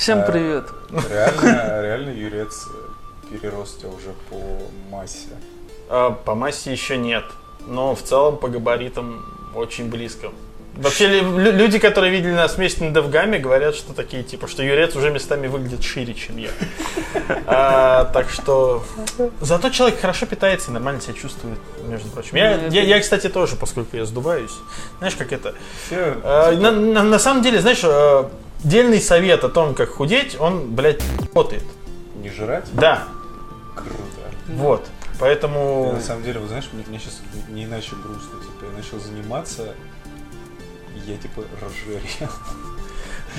Всем А, привет. Реально, реально Юрец перерос тебя уже по массе. А, По массе еще нет, но в целом по габаритам очень близко. Вообще лю- лю- люди, которые видели нас вместе на Девгаме, говорят, что такие типа, что Юрец уже местами выглядит шире, чем я. А, так что зато человек хорошо питается и нормально себя чувствует, между прочим. Я, я, я, кстати, тоже, поскольку я сдуваюсь, знаешь, как это. А, на, на- на самом деле, знаешь, э, дельный совет о том, как худеть, он, блядь, работает. не жрать? Да, Круто. вот. Я, Поэтому на самом деле, вот знаешь, мне, мне сейчас не иначе грустно. Типа, я начал заниматься, я типа разжирел.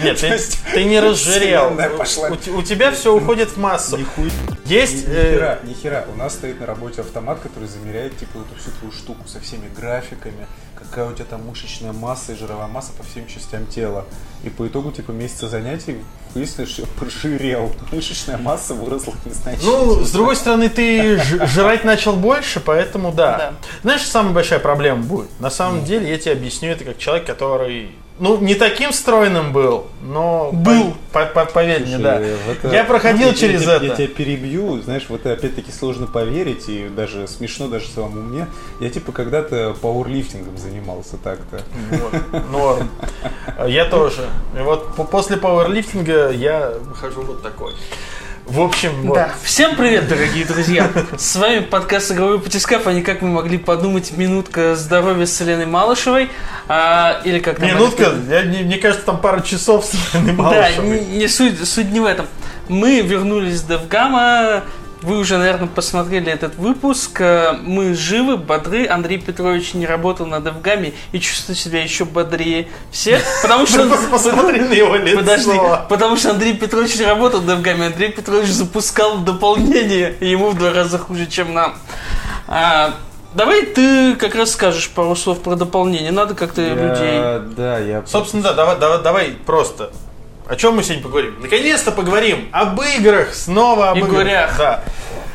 Нет, ты, ты не разжирел. пошла. У, у тебя все уходит в массу. Нихуя. Есть. Ни, ни э, хера, ни хера. У нас стоит на работе автомат, который замеряет типа эту всю твою штуку со всеми графиками, какая у тебя там мышечная масса и жировая масса по всем частям тела. И по итогу типа месяца занятий выяснилось, что я пожирел. Мышечная масса выросла незначительно. ну, с другой стороны, ты жрать начал больше, поэтому да. Да. Знаешь, самая большая проблема будет? На самом деле, я тебе объясню это как человек, который. Ну, не таким стройным был, но... Был. по- по- поверь мне, да. в это- Я проходил я- через я, это. Я тебя перебью, знаешь, вот это опять-таки сложно поверить, и даже смешно даже самому мне. Я типа когда-то пауэрлифтингом занимался так-то. Вот, норм. Я тоже. И вот по- после пауэрлифтинга я выхожу вот такой. В общем, вот. Да. Всем привет, дорогие друзья. С вами подкаст «Игровой батискаф», а не как мы могли подумать, минутка здоровья с Еленой Малышевой. А, или как там Минутка, это- я- мне, мне кажется, там пару часов с Еленой Да, Малышевой. не, не суть, суть не в этом. Мы вернулись с Девгама. Вы уже, наверное, посмотрели этот выпуск. Э, Мы живы, бодры. Андрей Петрович не работал на Девгаме и чувствует себя еще бодрее всех. Потому что... Посмотри на его лицо. Подожди, потому что Андрей Петрович не работал в Девгаме, Андрей Петрович запускал дополнение, ему в два раза хуже, чем нам. А, давай ты как раз скажешь пару слов про дополнение, надо как-то людей... Да, я... Собственно, да, давай, давай, давай просто. О чем мы сегодня поговорим? Наконец-то поговорим об играх, снова об играх. Играх. Да.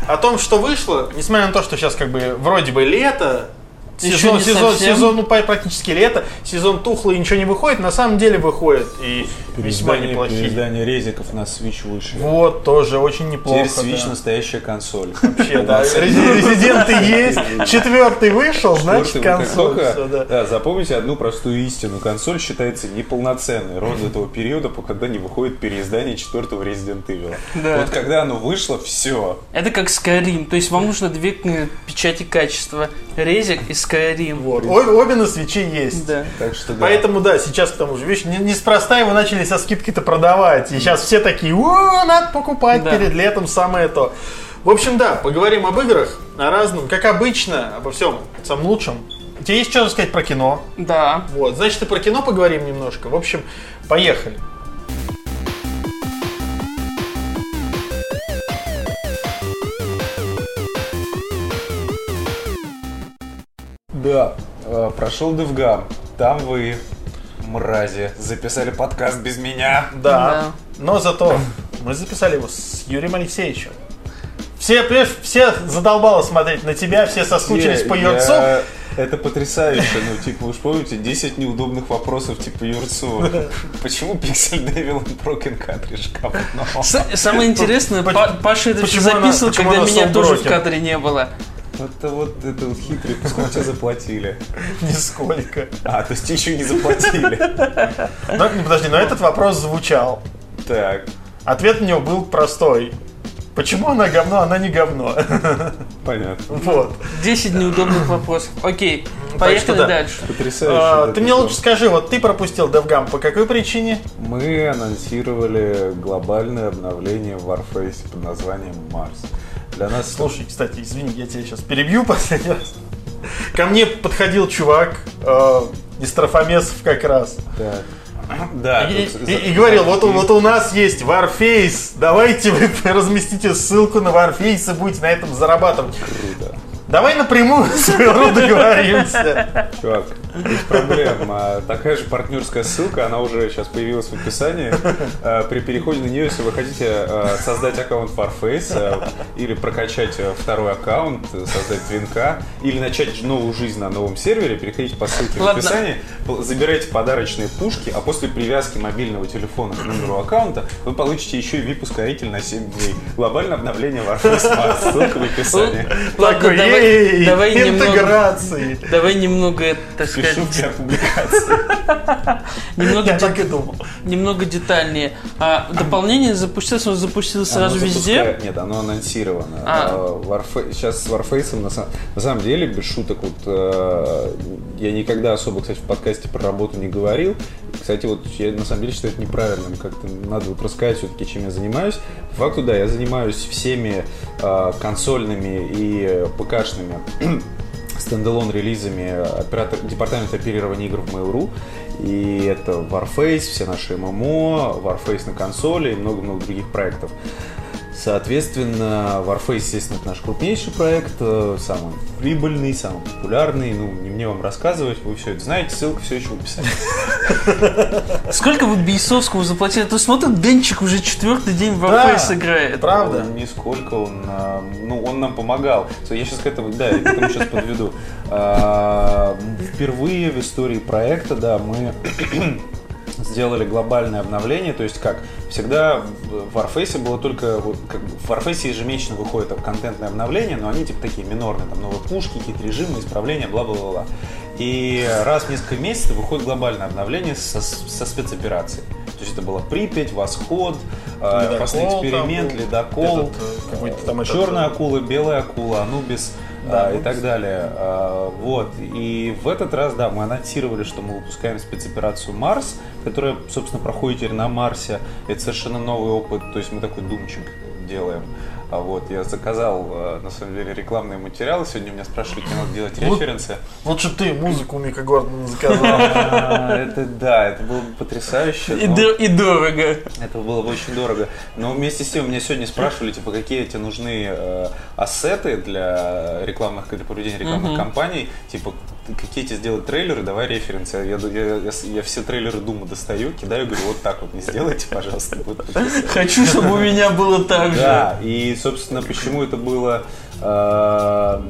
О том, что вышло, несмотря на то, что сейчас как бы вроде бы лето, Еще сезон, не сезон, совсем. сезон, ну, практически лето, сезон тухлый, ничего не выходит, на самом деле выходит и Переиздание, неплохие. переиздание резиков на Switch вышли. Вот, тоже очень неплохо. Теперь Switch да. настоящая консоль. Вообще, да. Рези- Резиденты есть, четвертый вышел, значит консоль. да. запомните одну простую истину. Консоль считается неполноценной ровно до того периода, пока не выходит переиздание четвертого Resident Evil. Вот когда оно вышло, все. Это как Skyrim, то есть вам нужно две э, печати качества, резик и Skyrim. Вот. Обе, на свече есть. Да. Так что да. Поэтому, да, сейчас к тому же, не- неспроста его начали со скидкой-то продавать. И сейчас все такие, о, надо покупать Да. перед летом самое то. В общем, да, поговорим об играх, о разном, как обычно, обо всем самом лучшем. У тебя есть что сказать про кино? Да. Вот, значит, и про кино поговорим немножко. В общем, поехали. Да, э, прошел Девгам. Там вы, мрази, записали подкаст без меня. Да. Но зато мы записали его с Юрием Алексеевичем. Все, все задолбало смотреть на тебя, все соскучились по Я- Юрцу. Это потрясающе. Ну, типа, вы же помните, 10 неудобных вопросов типа Юрцу. Почему Pixel Devil и Broken Cartridge говно? Самое интересное, Паша это записывал, когда меня тоже в кадре не было. Это вот, это вот хитрый, сколько тебе заплатили? Нисколько. А, то есть еще и не заплатили. Но, не, подожди, но этот вопрос звучал. Так, Ответ на него был простой. Почему она говно, она не говно. понятно. Вот. 10 неудобных вопросов. Окей, поехали да. дальше. Потрясающе. А, да, Ты мне лучше скажи, вот ты пропустил DevGam по какой причине? Мы анонсировали глобальное обновление в Warface под названием Марс. Для нас... Слушай, кстати, извини, я тебя сейчас перебью последний раз. Ко мне подходил чувак э, из Трофомесов как раз. Так. Да, И, тут и- за- и говорил, вот, у- вот у нас есть Warface, давайте вы разместите ссылку на Warface и будете на этом зарабатывать. Круто. Давай напрямую с Mail.ru договоримся. Чувак, Без проблем. А, Такая же партнерская ссылка, она уже сейчас появилась в описании. А, При переходе на нее, если вы хотите а, создать аккаунт Farface или прокачать второй аккаунт, создать твинка, или начать новую жизнь на новом сервере, переходите по ссылке в Ладно. описании, пол- забирайте подарочные пушки, а после привязки мобильного телефона к номеру аккаунта вы получите еще и VIP-ускоритель на 7 дней. Глобальное обновление Warface Mars. Ссылка в описании. Ладно, Такой, давай, давай немного, интеграции. давай немного, так Пишу для публикации. немного, Я так и думал. немного детальнее. А, дополнение запустилось, оно запустилось сразу везде. Нет, оно анонсировано. А. А, Сейчас с Warface, на самом деле, без шуток, вот, э, я никогда особо, кстати, в подкасте про работу не говорил. Кстати, вот я на самом деле считаю это неправильным. Как-то надо вот рассказать все-таки, чем я занимаюсь. По факту, да, я занимаюсь всеми э, консольными и э, ПКшными стендалон релизами оператор, департамента оперирования игр в Mail.ru. И это Warface, все наши ММО, Warface на консоли и много-много других проектов. Соответственно, Warface, естественно, это наш крупнейший проект, э, самый прибыльный, самый популярный. Ну, не мне вам рассказывать, вы все это знаете, ссылка все еще в описании. Сколько вы Бейсовскому заплатили? То смотрит, Денчик уже четвертый день в. Warface играет. Правда? Нисколько, он, ну, он нам помогал. Я сейчас к этому, да, я к этому сейчас подведу. А, Впервые в истории проекта, да, мы сделали глобальное обновление, то есть как всегда в Warface было только как бы, в Warface ежемесячно выходит там, контентное обновление, но они типа такие минорные, там новые пушки, какие-то режимы, исправления, бла-бла-бла. И раз в несколько месяцев выходит глобальное обновление со, со спецоперацией. То есть это было Припять, Восход, э, Ледокол там эксперимент, был, ледокол, этот, э, там этот, черная э, акула, белая акула, Анубис Да, и так далее. А, Вот. И в этот раз, да, мы анонсировали, что мы выпускаем спецоперацию Марс, которая, собственно, проходит теперь на Марсе. Это совершенно новый опыт, то есть мы такой думчик делаем. А вот я заказал, э, на самом деле, рекламные материалы. Сегодня меня спрашивали, где надо делать референсы. Лучше ты музыку Мика Гордона заказал. А, Это да, это было бы потрясающе. И, дорого. Это было бы очень дорого. Но вместе с тем меня сегодня спрашивали, типа, какие тебе нужны э, ассеты для рекламных, для проведения рекламных кампаний. Типа, какие тебе сделать трейлеры, давай референсы. Я, я, я, с- я все трейлеры Дума достаю, кидаю, говорю, вот так вот не сделайте, пожалуйста. будет потрясающе». Хочу, чтобы у меня было так же. Да, и, собственно, почему это было э,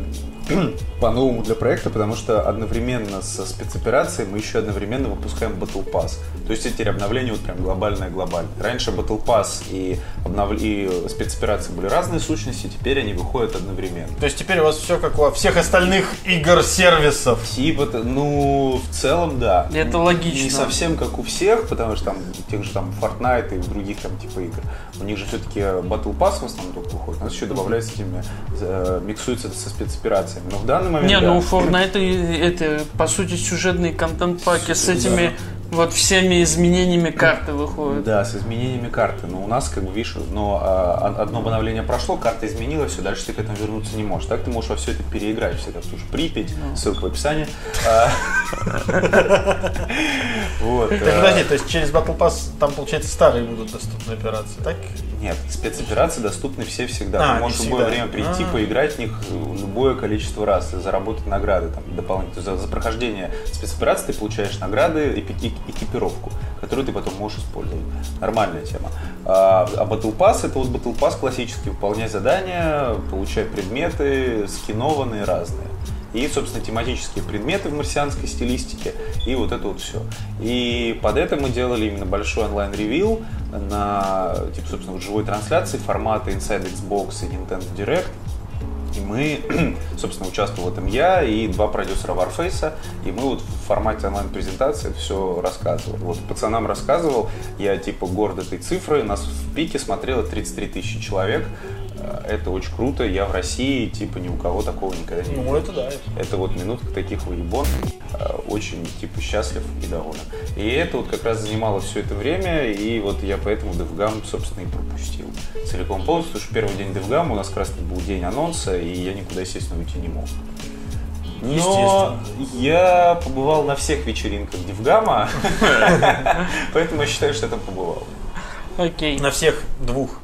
по-новому для проекта, потому что одновременно со спецоперацией мы еще одновременно выпускаем Battle Pass. То есть эти обновления вот прям глобальное-глобальное. Раньше Battle Pass и, обнов... и спецоперации были разные сущности, теперь они выходят одновременно. То есть теперь у вас все как у всех остальных игр-сервисов. Типа, ну, в целом, да. Это логично. Не совсем как у всех, потому что там тех же там Fortnite и других там типа игр. У них же все-таки Battle Pass в основном только выходит. У нас еще добавляется этими, э, миксуется это со спецоперациями. Но в данный момент. Не, да. ну Fortnite это, по сути, сюжетные контент-паки с этими вот всеми изменениями карты выходят. Да, с изменениями карты. Но у нас, как бы, видишь, но а, одно обновление прошло, карта изменилась, все, дальше ты к этому вернуться не можешь. Так ты можешь во все это переиграть. Всегда слушай Припять, Ну. ссылка в описании. А, Вот. А, подожди, то есть через Battle Pass там, получается, старые будут доступны операции, так? Нет, спецоперации доступны все всегда. А, Ты можешь в любое время прийти, поиграть в них любое количество раз и заработать награды там, дополнительно. За, прохождение спецоперации ты получаешь награды и экипировку, которую ты потом можешь использовать. Нормальная тема. А, а Battle Pass это вот Battle Pass классический. Выполняй задания, получай предметы, скинованные разные. И, собственно, тематические предметы в марсианской стилистике, и вот это вот все. И под это мы делали именно большой онлайн-ревил на, типа, собственно, вот живой трансляции формата Inside Xbox и Nintendo Direct. И мы, собственно, участвовал в этом я и два продюсера Warface, и мы вот в формате онлайн-презентации все рассказывали. Вот пацанам рассказывал, я типа горд этой цифрой, нас в пике смотрело 33 тысячи человек, это очень круто, я в России, типа, ни у кого такого никогда не видел. Ну, это да. Это вот минутка таких выебон. Э, Очень, типа, счастлив и доволен. И это вот как раз занимало все это время, и вот я поэтому DevGam, собственно, и пропустил. Целиком полностью, потому что первый день DevGam у нас как раз был день анонса, и я никуда, естественно, уйти не мог. Но Естественно. я побывал на всех вечеринках Девгама, поэтому я считаю, что я там побывал. Окей. На всех двух.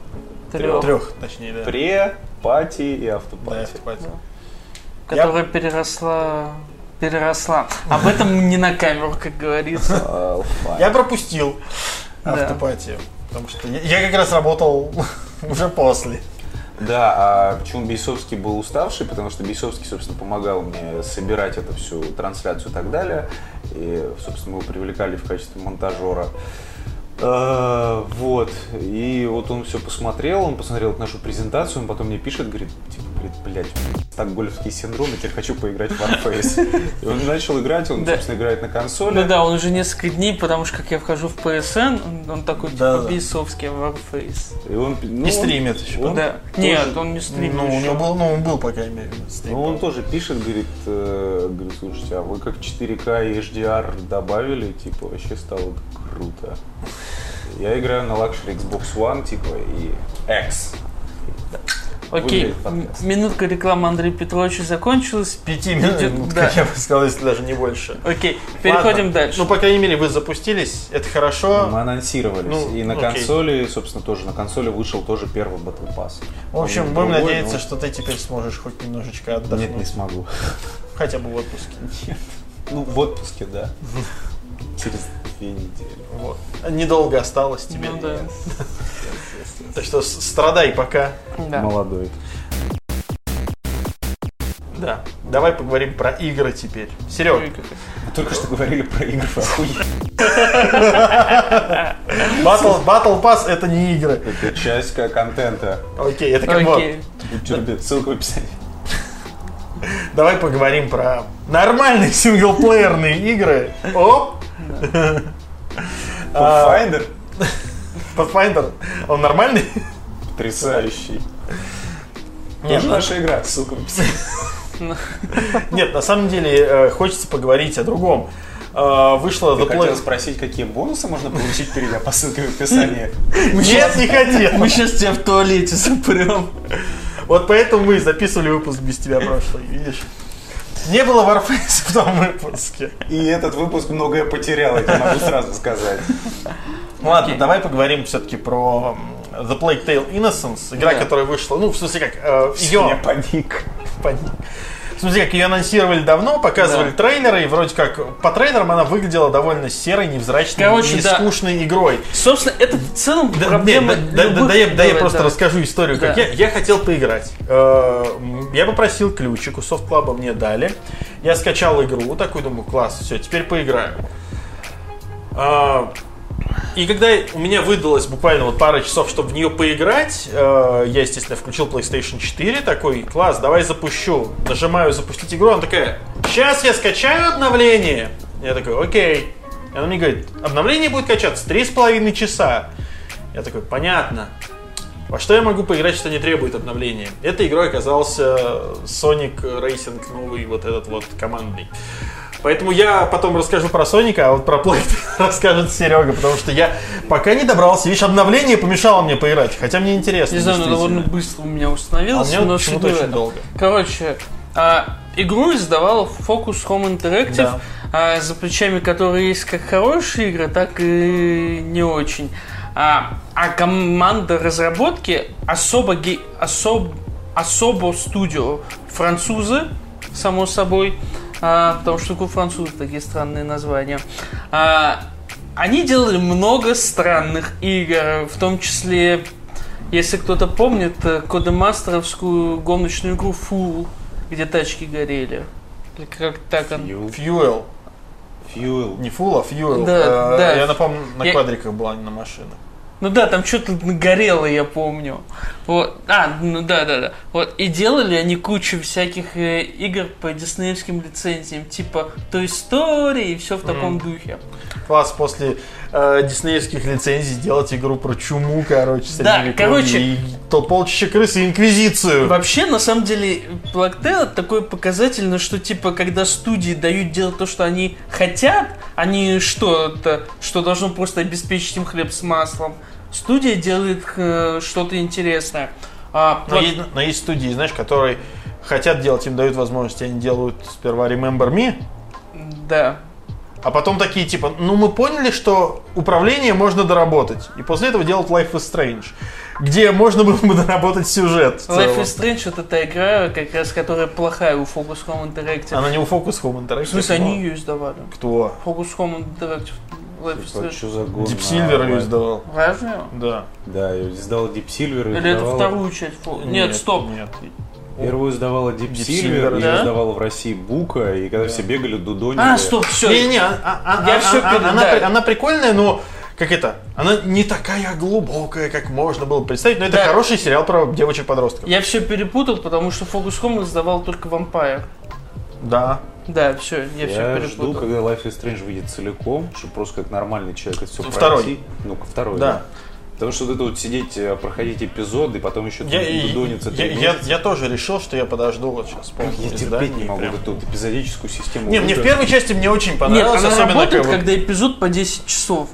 Трех. Трех, точнее, да. Пре, пати и Да, автопати. автопати. Которая переросла переросла. Об этом не на камеру, как говорится. Я пропустил Да. автопатию. Потому что я, я как раз работал уже после. Да, а почему Бейсовский был уставший? Потому что Бейсовский, собственно, помогал мне собирать эту всю трансляцию и так далее. И, собственно, мы его привлекали в качестве монтажера. Э, Вот. И вот он все посмотрел, он посмотрел нашу презентацию, он потом мне пишет, говорит, типа, говорит, блядь, стокгольмский синдром, я теперь хочу поиграть в Warface. И он начал играть, он, Да. собственно, играет на консоли. Ну да, он уже несколько дней, потому что как я вхожу в PSN, он, он такой Да, типа да. бейсовский Warface. И он, ну, Не стримит еще. он Да. тоже- Нет, он не стримит. Ну, у него был, ну, он был, по крайней мере, стрим. Ну, он тоже пишет, говорит, э, говорит, слушайте, а вы как 4К и HDR добавили, типа, вообще стало круто. Я играю на luxury Xbox One, типа, и X. Окей, минутка рекламы Андрея Петровича закончилась. Пяти минут, Идет- ну, да. как я бы сказал, если даже не больше. Окей, переходим Ладно. дальше. Ну, по крайней мере, вы запустились, это хорошо. Мы анонсировались. Ну, и на окей. консоли, собственно, тоже на консоли вышел тоже первый Battle Pass. В общем, Он будем другой, надеяться, но- что ты теперь сможешь хоть немножечко отдохнуть. Нет, не смогу. Хотя бы в отпуске. Ну, в отпуске, да. Через две недели. Вот. Недолго осталось тебе. Ну да. Так что страдай пока. Да. Молодой. Да. Давай поговорим про игры теперь. Серег, Мы только что говорили про игры. Battle, Battle Pass это не игры. Это часть контента. Окей, это как вот. Ссылка в описании. Давай поговорим про нормальные синглплеерные игры. Оп! А, Pathfinder Pathfinder, он нормальный? потрясающий. Нет, Тоже наша игра, ссылка в описании. Нет, на самом деле э, хочется поговорить о другом. Э, Вышла Ты хотел Play... спросить, какие бонусы можно получить, перейдя по ссылке в описании? Нет, не хотел. Мы сейчас тебя в туалете запрем. Вот поэтому мы записывали выпуск без тебя прошлый, видишь? Не было Warface в том выпуске. И этот выпуск многое потерял, я тебе могу сразу сказать. Ладно, Окей. давай поговорим все-таки про The Plague Tale Innocence, игра, Да. которая вышла, ну, в смысле, как, э, Я ее... паник. Смысле, как ее анонсировали давно, показывали Да. трейлеры, и вроде как по трейлерам она выглядела довольно серой, невзрачной, Короче, и да. скучной игрой. Собственно, это в целом Да, проблема нет, да, да, любых- да я, да я просто давай. расскажу историю, как Да. я, я хотел поиграть. Э, Я попросил ключик, у Club мне дали. Я скачал игру, такой думаю, класс, все, теперь поиграю. И когда у меня выдалось буквально вот пара часов, чтобы в нее поиграть, э, я, естественно, включил PlayStation 4, такой, класс, давай запущу. Нажимаю запустить игру, она такая, сейчас я скачаю обновление. Я такой, окей. И она мне говорит, обновление будет качаться 3,5 часа. Я такой, понятно. Во что я могу поиграть, что не требует обновления? Этой игрой оказался Sonic Racing новый, вот этот вот командный. Поэтому я потом расскажу про Соника, а вот про Play расскажет Серега, потому что я пока не добрался. Видишь, обновление помешало мне поиграть, хотя мне интересно. Не знаю, но действительно. довольно быстро у меня А у установилось. меня но почему-то очень этом. долго. Короче, а, игру издавала Focus Home Interactive, Да. а, за плечами которой есть как хорошие игры, так и не очень. А, а команда разработки особо, ге- особ, особо студио французы, само собой, а, потому что у французов такие странные названия. А, они делали много странных игр, в том числе если кто-то помнит, э, кодемастеровскую гоночную игру Full, где тачки горели. Или как так он. Fuel. Fuel. Не Full, а Fuel. Да, Э, да. Она, по-моему, на Я- квадриках была, а не на машинах. Ну да, там что-то горело, я помню. Вот. А, ну да, да, да. Вот. И делали они кучу всяких э, игр по диснеевским лицензиям, типа Toy Story и все в таком духе. Класс после э, диснеевских лицензий сделать игру про чуму, короче, Да, средневековье короче- и то полчища крыс и инквизицию. Вообще, на самом деле, Black Tail это такое показательно, что типа, когда студии дают делать то, что они хотят, не что-то, что должно просто обеспечить им хлеб с маслом, студия делает э, что-то интересное. А, Но, Black- есть, но есть студии, знаешь, которые хотят делать, им дают возможность, они делают сперва Remember Me, Да. А потом такие, типа, ну мы поняли, что управление можно доработать. И после этого делают Life is Strange, где можно было бы доработать сюжет. Life is Strange это та игра, как раз которая плохая у Focus Home Interactive. Она не у Focus Home Interactive. В смысле, но- они ее издавали. Кто? Focus Home Interactive. Типа, Strange. что за гон? Deep на Silver ее издавал. Разве? Да. Да, ее издавал Deep Silver. Или это издавала- вторую часть? Фо- Нет, стоп. Нет. Первую издавала Deep, Deep Silver, Silver, ее да? издавала в России Бука, и когда все бегали, дудонили. А, стоп, все. Не-не-не, а- а- Я а- всё а- перед- она, да. она прикольная, но как это? Она не такая глубокая, как можно было представить, но это Да. хороший сериал про девочек-подростков. Я все перепутал, потому что Focus Home издавал только Vampire. Да. Да, все, я, все Я перепутал. жду, когда Life is Strange выйдет целиком, чтобы просто как нормальный человек это все Второй. Ну-ка, второй, Да. Потому что вот это вот сидеть, э, проходить эпизоды, потом еще Я, дудониться я, я, я тоже решил, что я подожду вот сейчас полное Я терпеть издание не могу прям- эту вот эпизодическую систему. Не, мне в первой части мне очень Нет, понравилось, она особенно работает, как когда эпизод по 10 часов.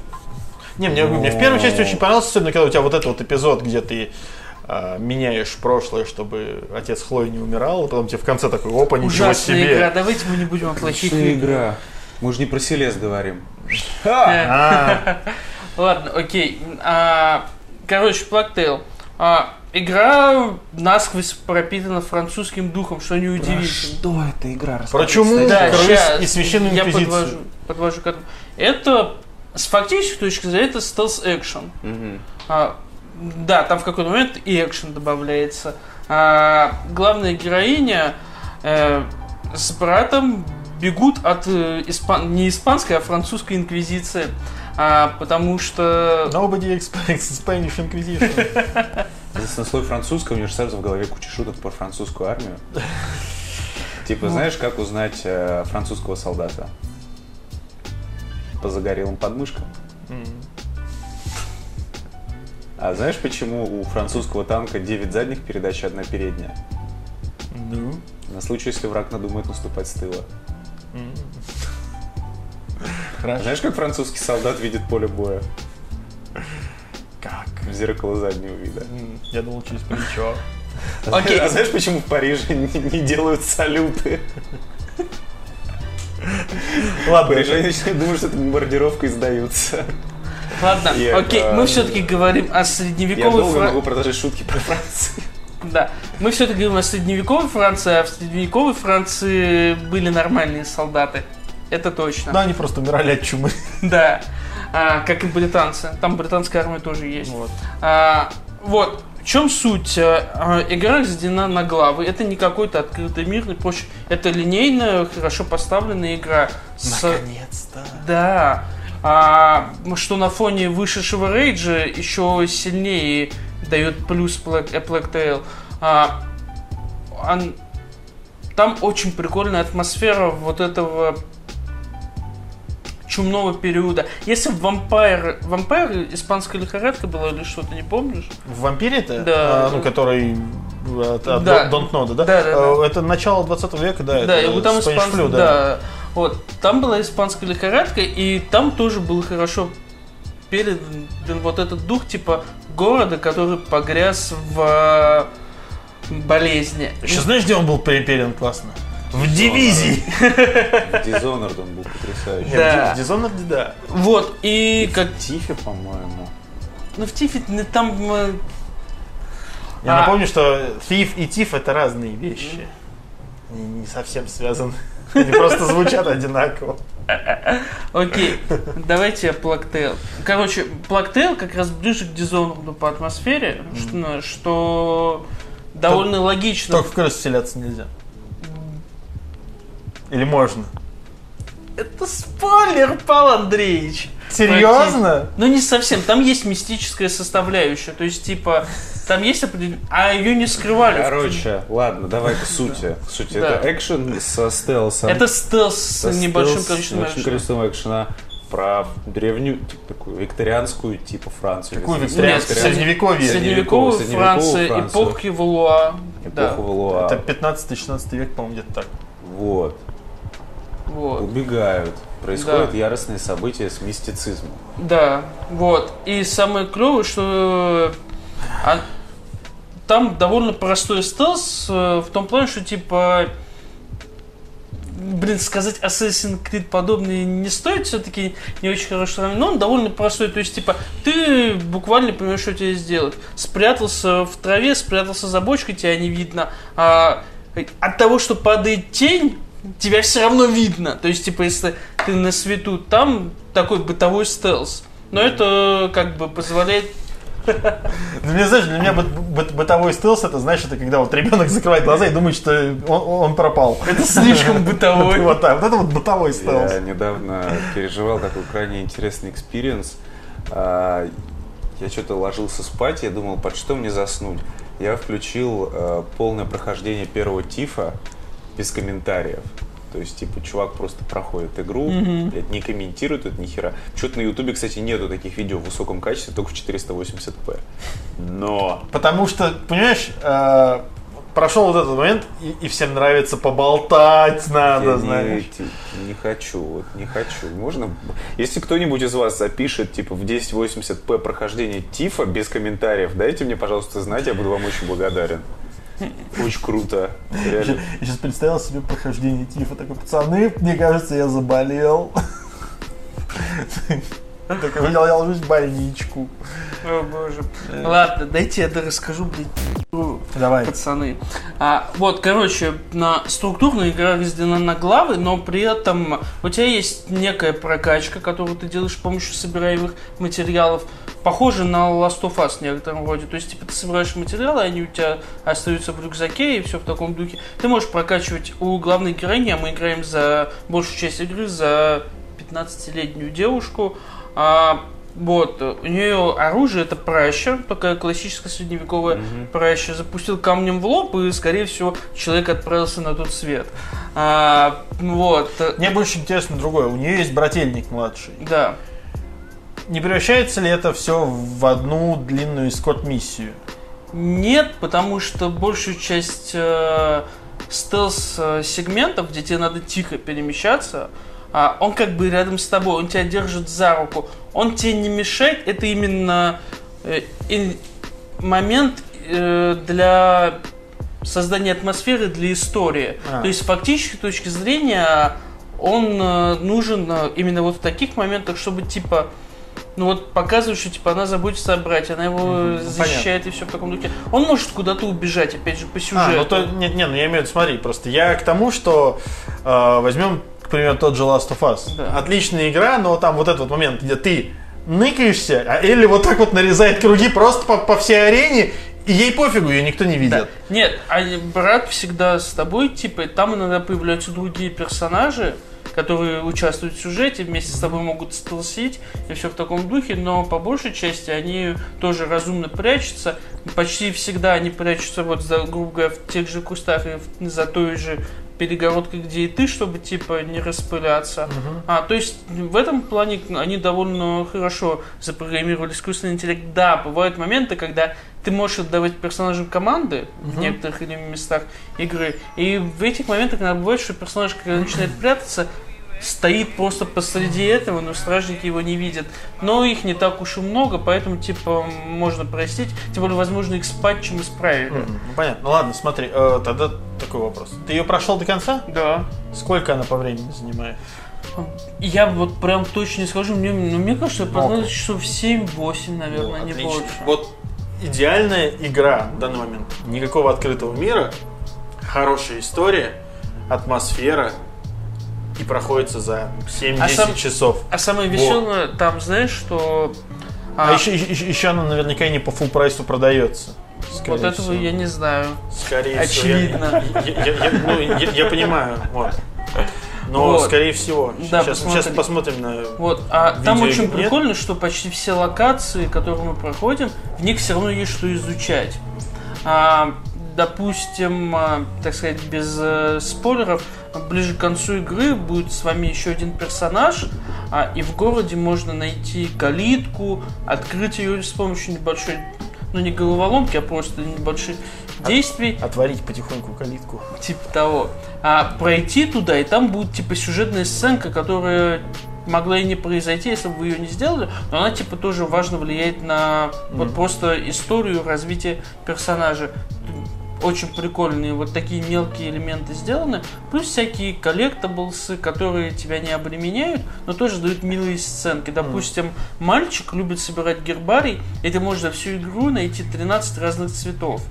Не, мне, мне в первой части очень понравилось, особенно когда у тебя вот этот вот эпизод, где ты меняешь прошлое, чтобы отец Хлои не умирал, и потом тебе в конце такой, опа, ничего Ужасная себе. игра, давайте мы не будем о плохих Отличная играх. игра. Мы же не про Селес говорим. А, Ладно, окей. А, короче, Blacktail. А, игра насквозь пропитана французским духом, что неудивительно. Что это игра? Про чуму, Да, и священную я подвожу, подвожу к этому. Это с фактической точки зрения это стелс-экшен. А, да, там в какой-то момент и экшен добавляется. А, главная героиня э, с братом бегут от э, испан- не испанской, а французской инквизиции. А, потому что... Nobody expects Spanish Inquisition. На слой французского, у меня же сразу в голове куча шуток про французскую армию. Типа, знаешь, как узнать э, французского солдата? По загорелым подмышкам. А знаешь, почему у французского танка 9 задних передач и одна передняя? Ну, На случай, если враг надумает наступать с тыла. хорошо. Знаешь, как французский солдат видит поле боя? Как? В зеркало заднего вида. Я думал, через плечо. Окей. А знаешь, почему в Париже не, не делают салюты? Ладно, Парижане думают, что это бомбардировка и сдаются. Ладно, Я, окей, э, мы все-таки говорим о Я средневековой долго Фра- могу продолжать шутки про Францию. Да, мы все-таки говорим о средневековой Франции, а в средневековой Франции были нормальные солдаты. Это точно. Да, они просто умирали от чумы. Да. А, как и британцы. Там британская армия тоже есть. Вот. А, вот. В чем суть? А, а, Игра разделена на главы. Это не какой-то открытый мир и прочее. Это линейная, хорошо поставленная игра. с- Наконец-то. Да. А, что на фоне вышедшего рейджа еще сильнее дает плюс Black, э, Black Tail. А, он- там очень прикольная атмосфера вот этого чумного периода. Если в Vampire... Vampire испанская лихорадка была или что-то, не помнишь? В вампире-то? Да. А, ну, который от, от Да. Don't Know, да? Да, да, А, да. Это начало 20 века, да? Да, это и вот там испанская, flu, да. Вот, там была испанская лихорадка, и там тоже был хорошо передан вот этот дух, типа, города, который погряз в э, болезни. Еще знаешь, где он был пере- передан классно? В дивизии. Dishonored он был потрясающий. Да. В Dishonored, да. Вот, и как... Тифе, по-моему. Ну, в Тифе ну, там... э, Я А. напомню, что Thief и Тиф это разные вещи. Они не совсем связаны. Они просто звучат одинаково. Окей, давайте Плактейл. Короче, Плактейл как раз ближе к Dishonored по атмосфере, что, что довольно логично. Только в крыс вселяться нельзя. Или можно? Это спойлер, Павел Андреевич. Серьезно? Ну, не совсем. Там есть мистическая составляющая. То есть, типа, там есть определенная... А ее не скрывали. Короче, ладно, давай к сути. К сути, Да. это экшен со стелсом. Это стелс с небольшим количеством экшена. количеством экшена про древнюю, типа, такую викторианскую типа Францию. Какую викторианскую? Средневековье. Средневековую Францию, эпохи Валуа. Да, Эпоху Валуа. Это 15-16 век, по-моему, где-то так. Вот. вот. Убегают. Происходят Да. яростные события с мистицизмом. Да, вот. И самое клевое, что а, там довольно простой стелс э, в том плане, что типа блин, сказать Assassin's Creed подобное не стоит, все-таки не очень хорошо сравнение, но он довольно простой, то есть, типа, ты буквально понимаешь, что тебе сделать. Спрятался в траве, спрятался за бочкой, тебя не видно, а от того, что падает тень, тебя все равно видно. То есть, типа, если ты на свету, там такой бытовой стелс. Но это как бы позволяет для меня, знаешь, для меня бытовой стелс, это, знаешь, это когда вот ребенок закрывает глаза и думает, что он, он пропал. Это слишком бытовой. Вот так, вот это вот бытовой стелс. Я недавно переживал такой крайне интересный experience. А, я что-то ложился спать, я думал, под что мне заснуть. Я включил э, полное прохождение первого Thief'а без комментариев. То есть, типа, чувак просто проходит игру, mm-hmm. блядь, не комментирует это ни хера. Что-то на Ютубе, кстати, нету таких видео в высоком качестве, только в 480p. Но... Потому что, понимаешь, э, прошел вот этот момент, и, и всем нравится поболтать надо, Я знаешь. Не, не хочу, вот не хочу. Можно, если кто-нибудь из вас запишет, типа, в 1080p прохождение Тифа без комментариев, дайте мне, пожалуйста, знать, я буду вам очень благодарен. Очень круто. Реально. Я сейчас представил себе прохождение Тифа. Такой, пацаны, мне кажется, я заболел. Такой, я ложусь в больничку. О боже. Ладно, дайте я расскажу, блин. Давай. Пацаны. А, вот, короче, на структурная игра разделена на главы, но при этом у тебя есть некая прокачка, которую ты делаешь с помощью собираемых материалов. Похоже на Last of Us в некотором роде. То есть, типа, ты собираешь материалы, они у тебя остаются в рюкзаке и все в таком духе. Ты можешь прокачивать у главной героини, а мы играем за большую часть игры за 15-летнюю девушку. А, вот, у нее оружие это праща, такая классическая средневековая mm-hmm. праща. Запустил камнем в лоб, и, скорее всего, человек отправился на тот свет. А, вот. Мне больше интересно другое. У нее есть брательник младший. Да. Не превращается ли это все в одну длинную эскорт-миссию? Нет, потому что большую часть э, стелс-сегментов, где тебе надо тихо перемещаться, он как бы рядом с тобой, он тебя держит за руку, он тебе не мешает, это именно э, момент э, для создания атмосферы для истории. А. То есть с точки зрения он э, нужен именно вот в таких моментах, чтобы типа ну вот показывает, что типа она заботится о брате, она его mm-hmm. защищает Понятно. и все в таком духе. Он может куда-то убежать, опять же, по сюжету. А, ну то, нет, нет, ну я имею в виду, смотри, просто я к тому, что э, возьмем примеру, тот же Last of Us. Да. Отличная игра, но там вот этот вот момент, где ты ныкаешься, а Элли вот так вот нарезает круги просто по, по всей арене, и ей пофигу, ее никто не видит. Да. Нет, а брат всегда с тобой, типа, там иногда появляются другие персонажи, которые участвуют в сюжете, вместе с тобой могут стелсить и все в таком духе, но по большей части они тоже разумно прячутся. Почти всегда они прячутся вот за, грубо говоря, в тех же кустах и за той же перегородкой, где и ты, чтобы типа не распыляться. Uh-huh. А, то есть в этом плане они довольно хорошо запрограммировали искусственный интеллект. Да, бывают моменты, когда ты можешь отдавать персонажам команды uh-huh. в некоторых или местах игры. И в этих моментах иногда бывает, что персонаж, когда начинает прятаться, стоит просто посреди этого, но стражники его не видят. Но их не так уж и много, поэтому, типа, можно простить. Тем более, возможно, их с патчем исправили. Mm, ну, понятно. Ну ладно, смотри, э, тогда такой вопрос. Ты ее прошел до конца? Да. Сколько она по времени занимает? Я вот прям точно не скажу, мне, ну, мне кажется, я познал часов 7-8, наверное, ну, не больше. Вот идеальная игра в данный момент. Никакого открытого мира, хорошая история, атмосфера, и проходится за 7-10 а сам, часов. А самое веселое вот. там, знаешь, что... А, а еще, еще, еще она наверняка не по full прайсу продается. Вот этого всего. я не знаю. Скорее Очевидно. всего. Я, я, я, ну, я, я понимаю. Вот. Но, вот. скорее всего. Да, сейчас, посмотрим. сейчас посмотрим на Вот. А там очень нет? прикольно, что почти все локации, которые мы проходим, в них все равно есть что изучать. А, допустим, а, так сказать, без э, спойлеров, ближе к концу игры будет с вами еще один персонаж, а, и в городе можно найти калитку, открыть ее с помощью небольшой, ну не головоломки, а просто небольших действий. Отворить потихоньку калитку. Типа того. А пройти туда, и там будет типа сюжетная сценка, которая могла и не произойти, если бы вы ее не сделали, но она типа тоже важно влияет на mm. вот просто историю развития персонажа очень прикольные вот такие мелкие элементы сделаны, плюс всякие коллектаблсы, которые тебя не обременяют, но тоже дают милые сценки. Допустим, мальчик любит собирать гербарий, и ты можешь за всю игру найти 13 разных цветов.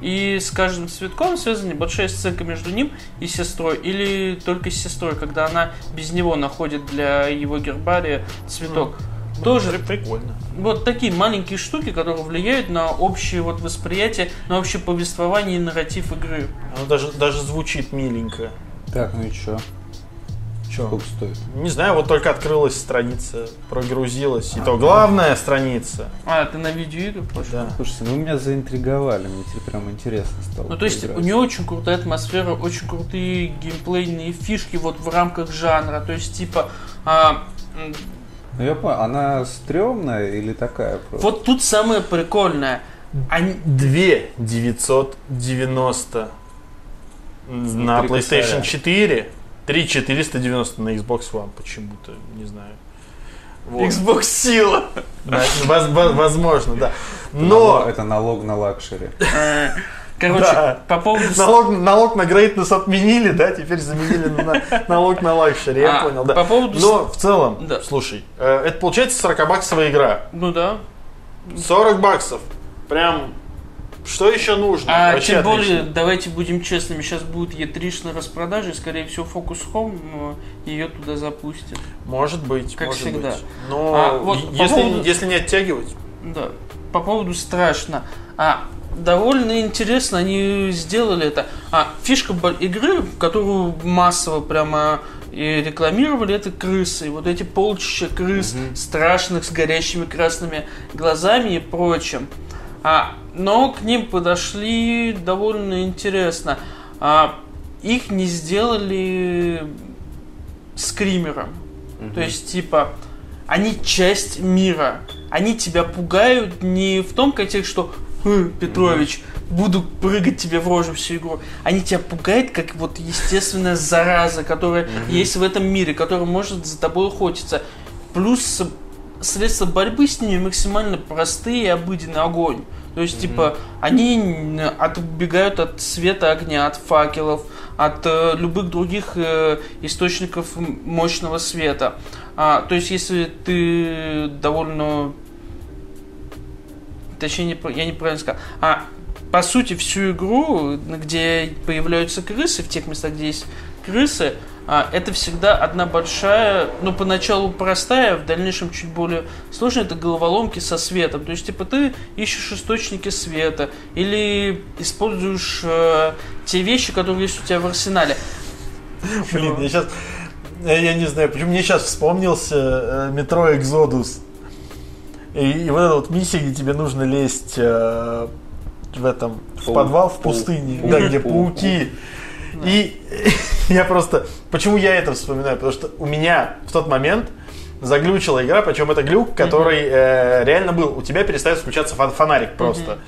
И с каждым цветком связана небольшая сценка между ним и сестрой. Или только с сестрой, когда она без него находит для его гербария цветок. Тоже При- Прикольно. вот такие маленькие штуки, которые влияют на общее вот восприятие, на общее повествование и нарратив игры. Оно даже, даже звучит миленько. Так, ну и чё? Че? Сколько стоит? Не знаю, вот только открылась страница, прогрузилась. И то главная страница. А, ты на видеоигры пошел? Да. Слушайте, ну вы меня заинтриговали, мне теперь прям интересно стало. Ну, то есть поиграть. у нее очень крутая атмосфера, очень крутые геймплейные фишки вот в рамках жанра. То есть, типа, а, Ну я понял, она стрёмная или такая просто? вот тут самое прикольное. Они, 2 990 на три PlayStation косаря. 4, 3 490 на Xbox One почему-то, не знаю. Вот. Xbox сила. Да, воз- воз- возможно, да. Налог- Но Это налог на luxury. Короче, Да. по поводу... налог, налог на greatness отменили, да, теперь заменили на налог на luxury, я А, понял, да. По поводу... Но в целом, Да. слушай, э, это получается 40-баксовая игра. Ну да. 40 баксов. Прям, что еще нужно? А Вообще тем более, отлично. давайте будем честными, сейчас будет E3 на распродаже, и, скорее всего, Focus Home ее туда запустит. Может быть, Как может всегда. быть. Но А, вот е- по если, поводу- если не оттягивать, Да. По поводу страшно. А, довольно интересно они сделали это. А, фишка игры, которую массово прямо и рекламировали, это крысы. И вот эти полчища крыс страшных с горящими красными глазами и прочим. А, но к ним подошли довольно интересно. А, их не сделали скримером. То есть, типа, они часть мира. Они тебя пугают не в том контексте, что «Хм, Петрович, буду прыгать тебе в рожу всю игру. Они тебя пугают, как вот естественная зараза, которая есть в этом мире, которая может за тобой охотиться. Плюс средства борьбы с ними максимально простые и обыденный огонь. То есть, типа, они отбегают от света огня, от факелов, от э, любых других э, источников мощного света. А, то есть, если ты довольно... Точнее, я неправильно сказал. А, по сути, всю игру, где появляются крысы, в тех местах, где есть крысы, а, это всегда одна большая, ну, поначалу простая, в дальнейшем чуть более сложная, это головоломки со светом. То есть, типа, ты ищешь источники света или используешь э, те вещи, которые есть у тебя в арсенале. блин, я сейчас, я не знаю, почему мне сейчас вспомнился э, метро Экзодус. И, и вот эта вот миссия, где тебе нужно лезть э, в этом, в Пау- подвал, в пустыне, пау- да, где пау- пауки. И я просто, почему я это вспоминаю? Потому что у меня в тот момент заглючила игра, причем это глюк, который э, реально был. У тебя перестает включаться фон- фонарик просто.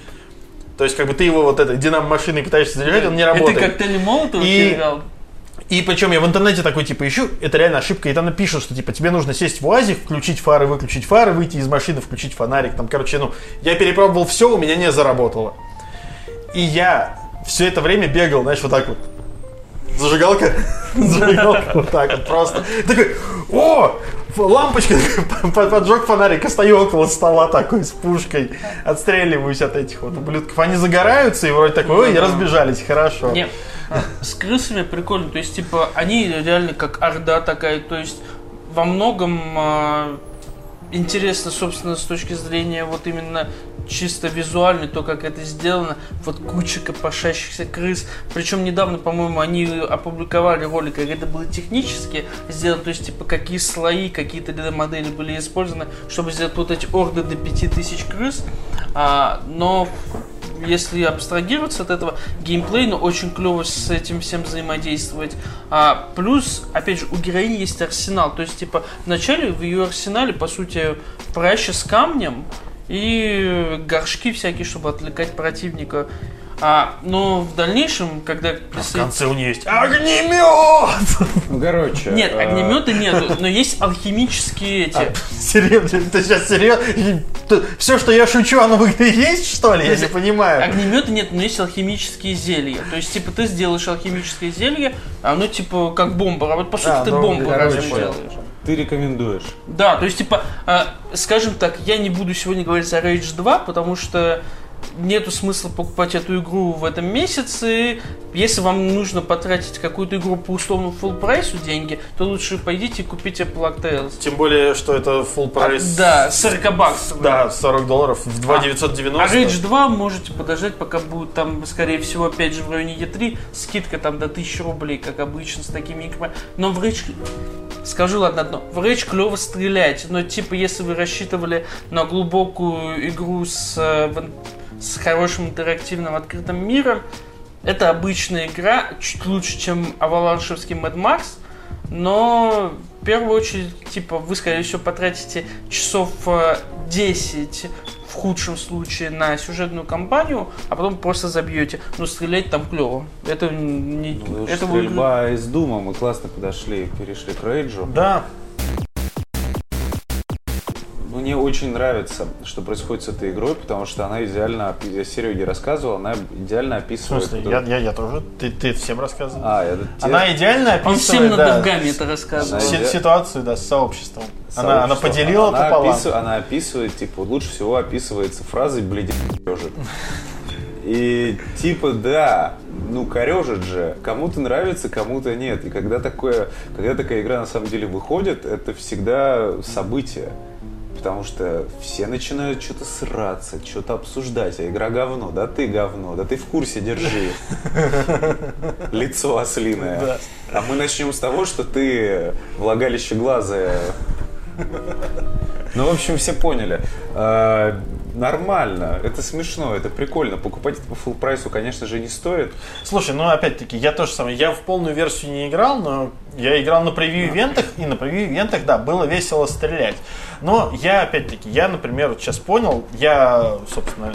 То есть, как бы ты его вот этой динамо-машиной пытаешься заряжать, он не работает. Это коктейли Молотова И- переиграл? И причем я в интернете такой типа ищу, это реально ошибка, и там напишут, что типа тебе нужно сесть в УАЗик, включить фары, выключить фары, выйти из машины, включить фонарик. Там, короче, ну, я перепробовал все, у меня не заработало. И я все это время бегал, знаешь, вот так вот. Зажигалка, зажигалка, вот так вот просто. Такой, о, лампочка, под- поджег фонарик, и стою около стола такой с пушкой, отстреливаюсь от этих вот ублюдков. Они загораются и вроде такой, ой, разбежались, хорошо. Не, а, с крысами прикольно, то есть, типа, они реально как орда такая, то есть, во многом а, интересно, собственно, с точки зрения вот именно чисто визуально, то, как это сделано, вот куча копошащихся крыс, причем недавно, по-моему, они опубликовали ролик, как это было технически сделано, то есть, типа, какие слои, какие 3D-модели были использованы, чтобы сделать вот эти орды до 5000 крыс, А, но если абстрагироваться от этого, геймплей, ну, очень клево с этим всем взаимодействовать. А, плюс, опять же, у героини есть арсенал. То есть, типа, вначале в ее арсенале, по сути, праща с камнем и горшки всякие, чтобы отвлекать противника. А, но в дальнейшем, когда В присоединится... конце у нее есть огнемет! Ну, короче. Нет, э, огнемета нету, но есть алхимические эти. Серьезно, ты сейчас серьезно? Все, что я шучу, оно в игре есть, что ли? Я не понимаю. Огнемета нет, но есть алхимические зелья. То есть, типа, ты сделаешь алхимическое зелье, а оно, типа, как бомба. работает. По сути, А, ты ну, бомбу короче, делаешь. Ты рекомендуешь. Да, то есть, типа, а, скажем так, я не буду сегодня говорить о Rage 2, потому что нету смысла покупать эту игру в этом месяце. Если вам нужно потратить какую-то игру по условному full прайсу деньги, то лучше пойдите и купите Plague Tales. Тем более, что это full прайс. Да, 40 баксов. Да, 40 долларов в 2,990. А Rage 2 можете подождать, пока будет там, скорее всего, опять же в районе E3, скидка там до 1000 рублей, как обычно, с такими играми. Но в Rage... Скажу, ладно, одно. В Rage клево стрелять, но типа, если вы рассчитывали на глубокую игру с, э, с хорошим интерактивным открытым миром, это обычная игра, чуть лучше, чем аваланшевский Mad Max, но в первую очередь, типа, вы, скорее всего, потратите часов э, 10 в худшем случае на сюжетную кампанию, а потом просто забьете. Но стрелять там клево. Это не... Ну, это вы- стрельба из Дума, мы классно подошли, перешли к Рейджу. Да, Мне очень нравится, что происходит с этой игрой, потому что она идеально, я Сереге рассказывал, она идеально в описывает... смысле, вот я, я, я тоже. Ты, ты всем рассказывал. А, я... те- Она идеально Он всем описывает на да, это рассказывал. Иде- ситуацию да, с сообществом. Она, она поделила она пополам. описыв- она описывает, типа, лучше всего описывается фразой «блядь, корежит». И типа, да, ну корежит же. Кому-то нравится, кому-то нет. И когда, такое, когда такая игра на самом деле выходит, это всегда событие. Потому что все начинают что-то сраться, что-то обсуждать. А игра говно. Да ты говно. Да ты в курсе, держи. Лицо ослиное. А мы начнем с того, что ты влагалище глаза. Ну, в общем, все поняли. Нормально, это смешно, это прикольно. Покупать это по full прайсу, конечно же, не стоит. Слушай, ну опять-таки, я тоже самое. Я в полную версию не играл, но я играл на превью-ивентах, и на превью-ивентах, да, было весело стрелять. Но я, опять-таки, я, например, вот сейчас понял, я, собственно,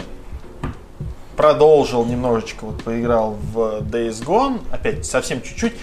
продолжил немножечко, вот поиграл в Days Gone, опять совсем чуть-чуть.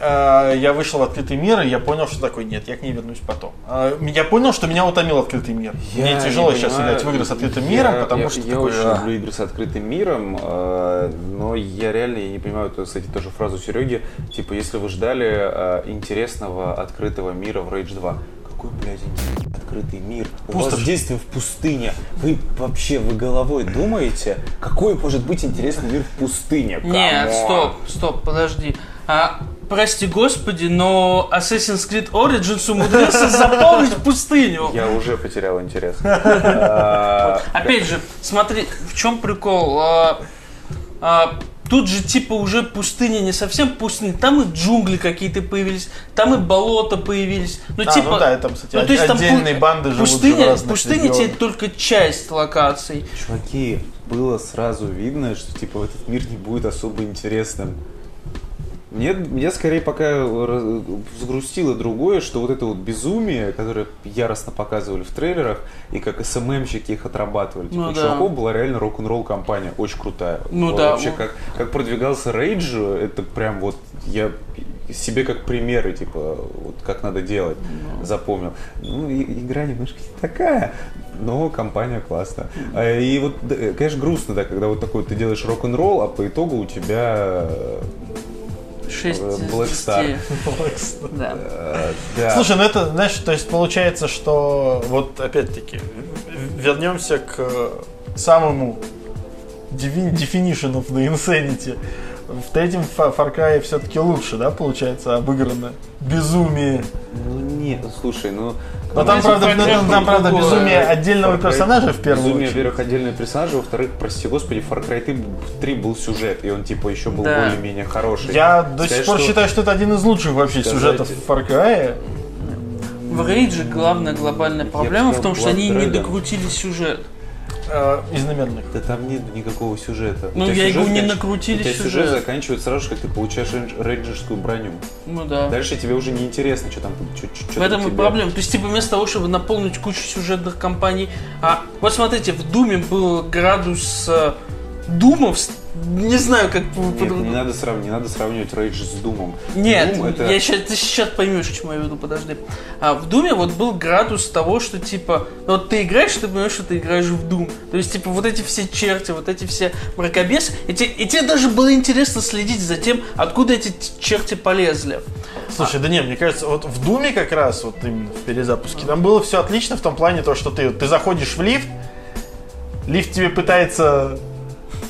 Э, Я вышел в открытый мир, и я понял, что такой нет, я к ней вернусь потом. Э, Я понял, что меня утомил открытый мир. Мне Я тяжело не сейчас понимаю, играть в игры с открытым я- миром, потому я- что я такой, очень «А». люблю игры с открытым миром, э, но я реально я не понимаю, это, кстати, тоже фразу Сереги, типа, если вы ждали интересного открытого мира в Rage 2, какой, блядь, интересный открытый мир? У вас действие в пустыне. Вы вообще, вы головой думаете, какой может быть интересный мир в пустыне? Нет, Come on. стоп, стоп, подожди. А, прости господи, но Assassin's Creed Origins умудрился заполнить пустыню. Я уже потерял интерес. А, Опять же, смотри, в чем прикол? А, а, тут же типа уже пустыня не совсем пустыня, там и джунгли какие-то появились, там и болота появились. Ну А, типа, ну да, там, кстати, ну, то есть там отдельные банды живут же в пустыня, разных пустыня регионах. тебе только часть локаций. Чуваки, было сразу видно, что типа этот мир не будет особо интересным. Мне, мне скорее пока взгрустило другое, что вот это вот безумие, которое яростно показывали в трейлерах, и как СММщики их отрабатывали. Типа, Ну у да. чуваков была реально рок-н-ролл компания, очень крутая. Ну Вот да, Вообще, как, как продвигался Рейдж, это прям вот я себе как примеры, типа, вот как надо делать, Ну. запомнил. Ну, и- игра немножко не такая, но компания классная. А, И вот, э, конечно, грустно, да, когда вот такой ты делаешь рок-н-ролл, а по итогу у тебя... э, 6 из Black 10. Star. Да. э, да. Слушай, ну это, знаешь, то есть получается, что вот опять-таки вернемся к э, самому defi- definition of the insanity. В третьем Far Cry все-таки лучше, да, получается, обыграно. Безумие. Ну, нет, слушай, ну... Но там, правда, Cry ну, там, правда, безумие отдельного Far Cry- персонажа в первую Безумие, очередь. во-первых, отдельный персонаж, во-вторых, прости господи, Far Cry 3, 3 был сюжет, и он типа еще был Да. более-менее хороший. Я до сих пор что- считаю, что это один из лучших вообще Сказать- сюжетов в Far Cry. В Рейдже главная глобальная проблема в сказал, том, что они не докрутили сюжет. Э, из номерных. Да там нет никакого сюжета. Ну, я сюжет говорю, не накрутили У тебя сюжет. сюжет заканчивается сразу же, как ты получаешь рейндж- рейнджерскую броню. Ну да. Дальше тебе уже не интересно, что там что, В этом и проблема. То есть, типа, вместо того, чтобы наполнить кучу сюжетных кампаний. А вот смотрите, в Думе был градус э, думов, Не знаю, как Нет, не надо, срав... не надо сравнивать Рейдж с Думом. Нет, Doom это... я щас, ты сейчас поймешь, к чему я веду, подожди. А в Думе вот был градус того, что типа, ну вот ты играешь, ты понимаешь, что ты играешь в Дум. То есть, типа, вот эти все черти, вот эти все мракобесы, и, те- и тебе даже было интересно следить за тем, откуда эти черти полезли. Слушай, да не, мне кажется, вот в Думе как раз, вот именно в перезапуске, там было все отлично в том плане, то, что ты, ты заходишь в лифт, лифт тебе пытается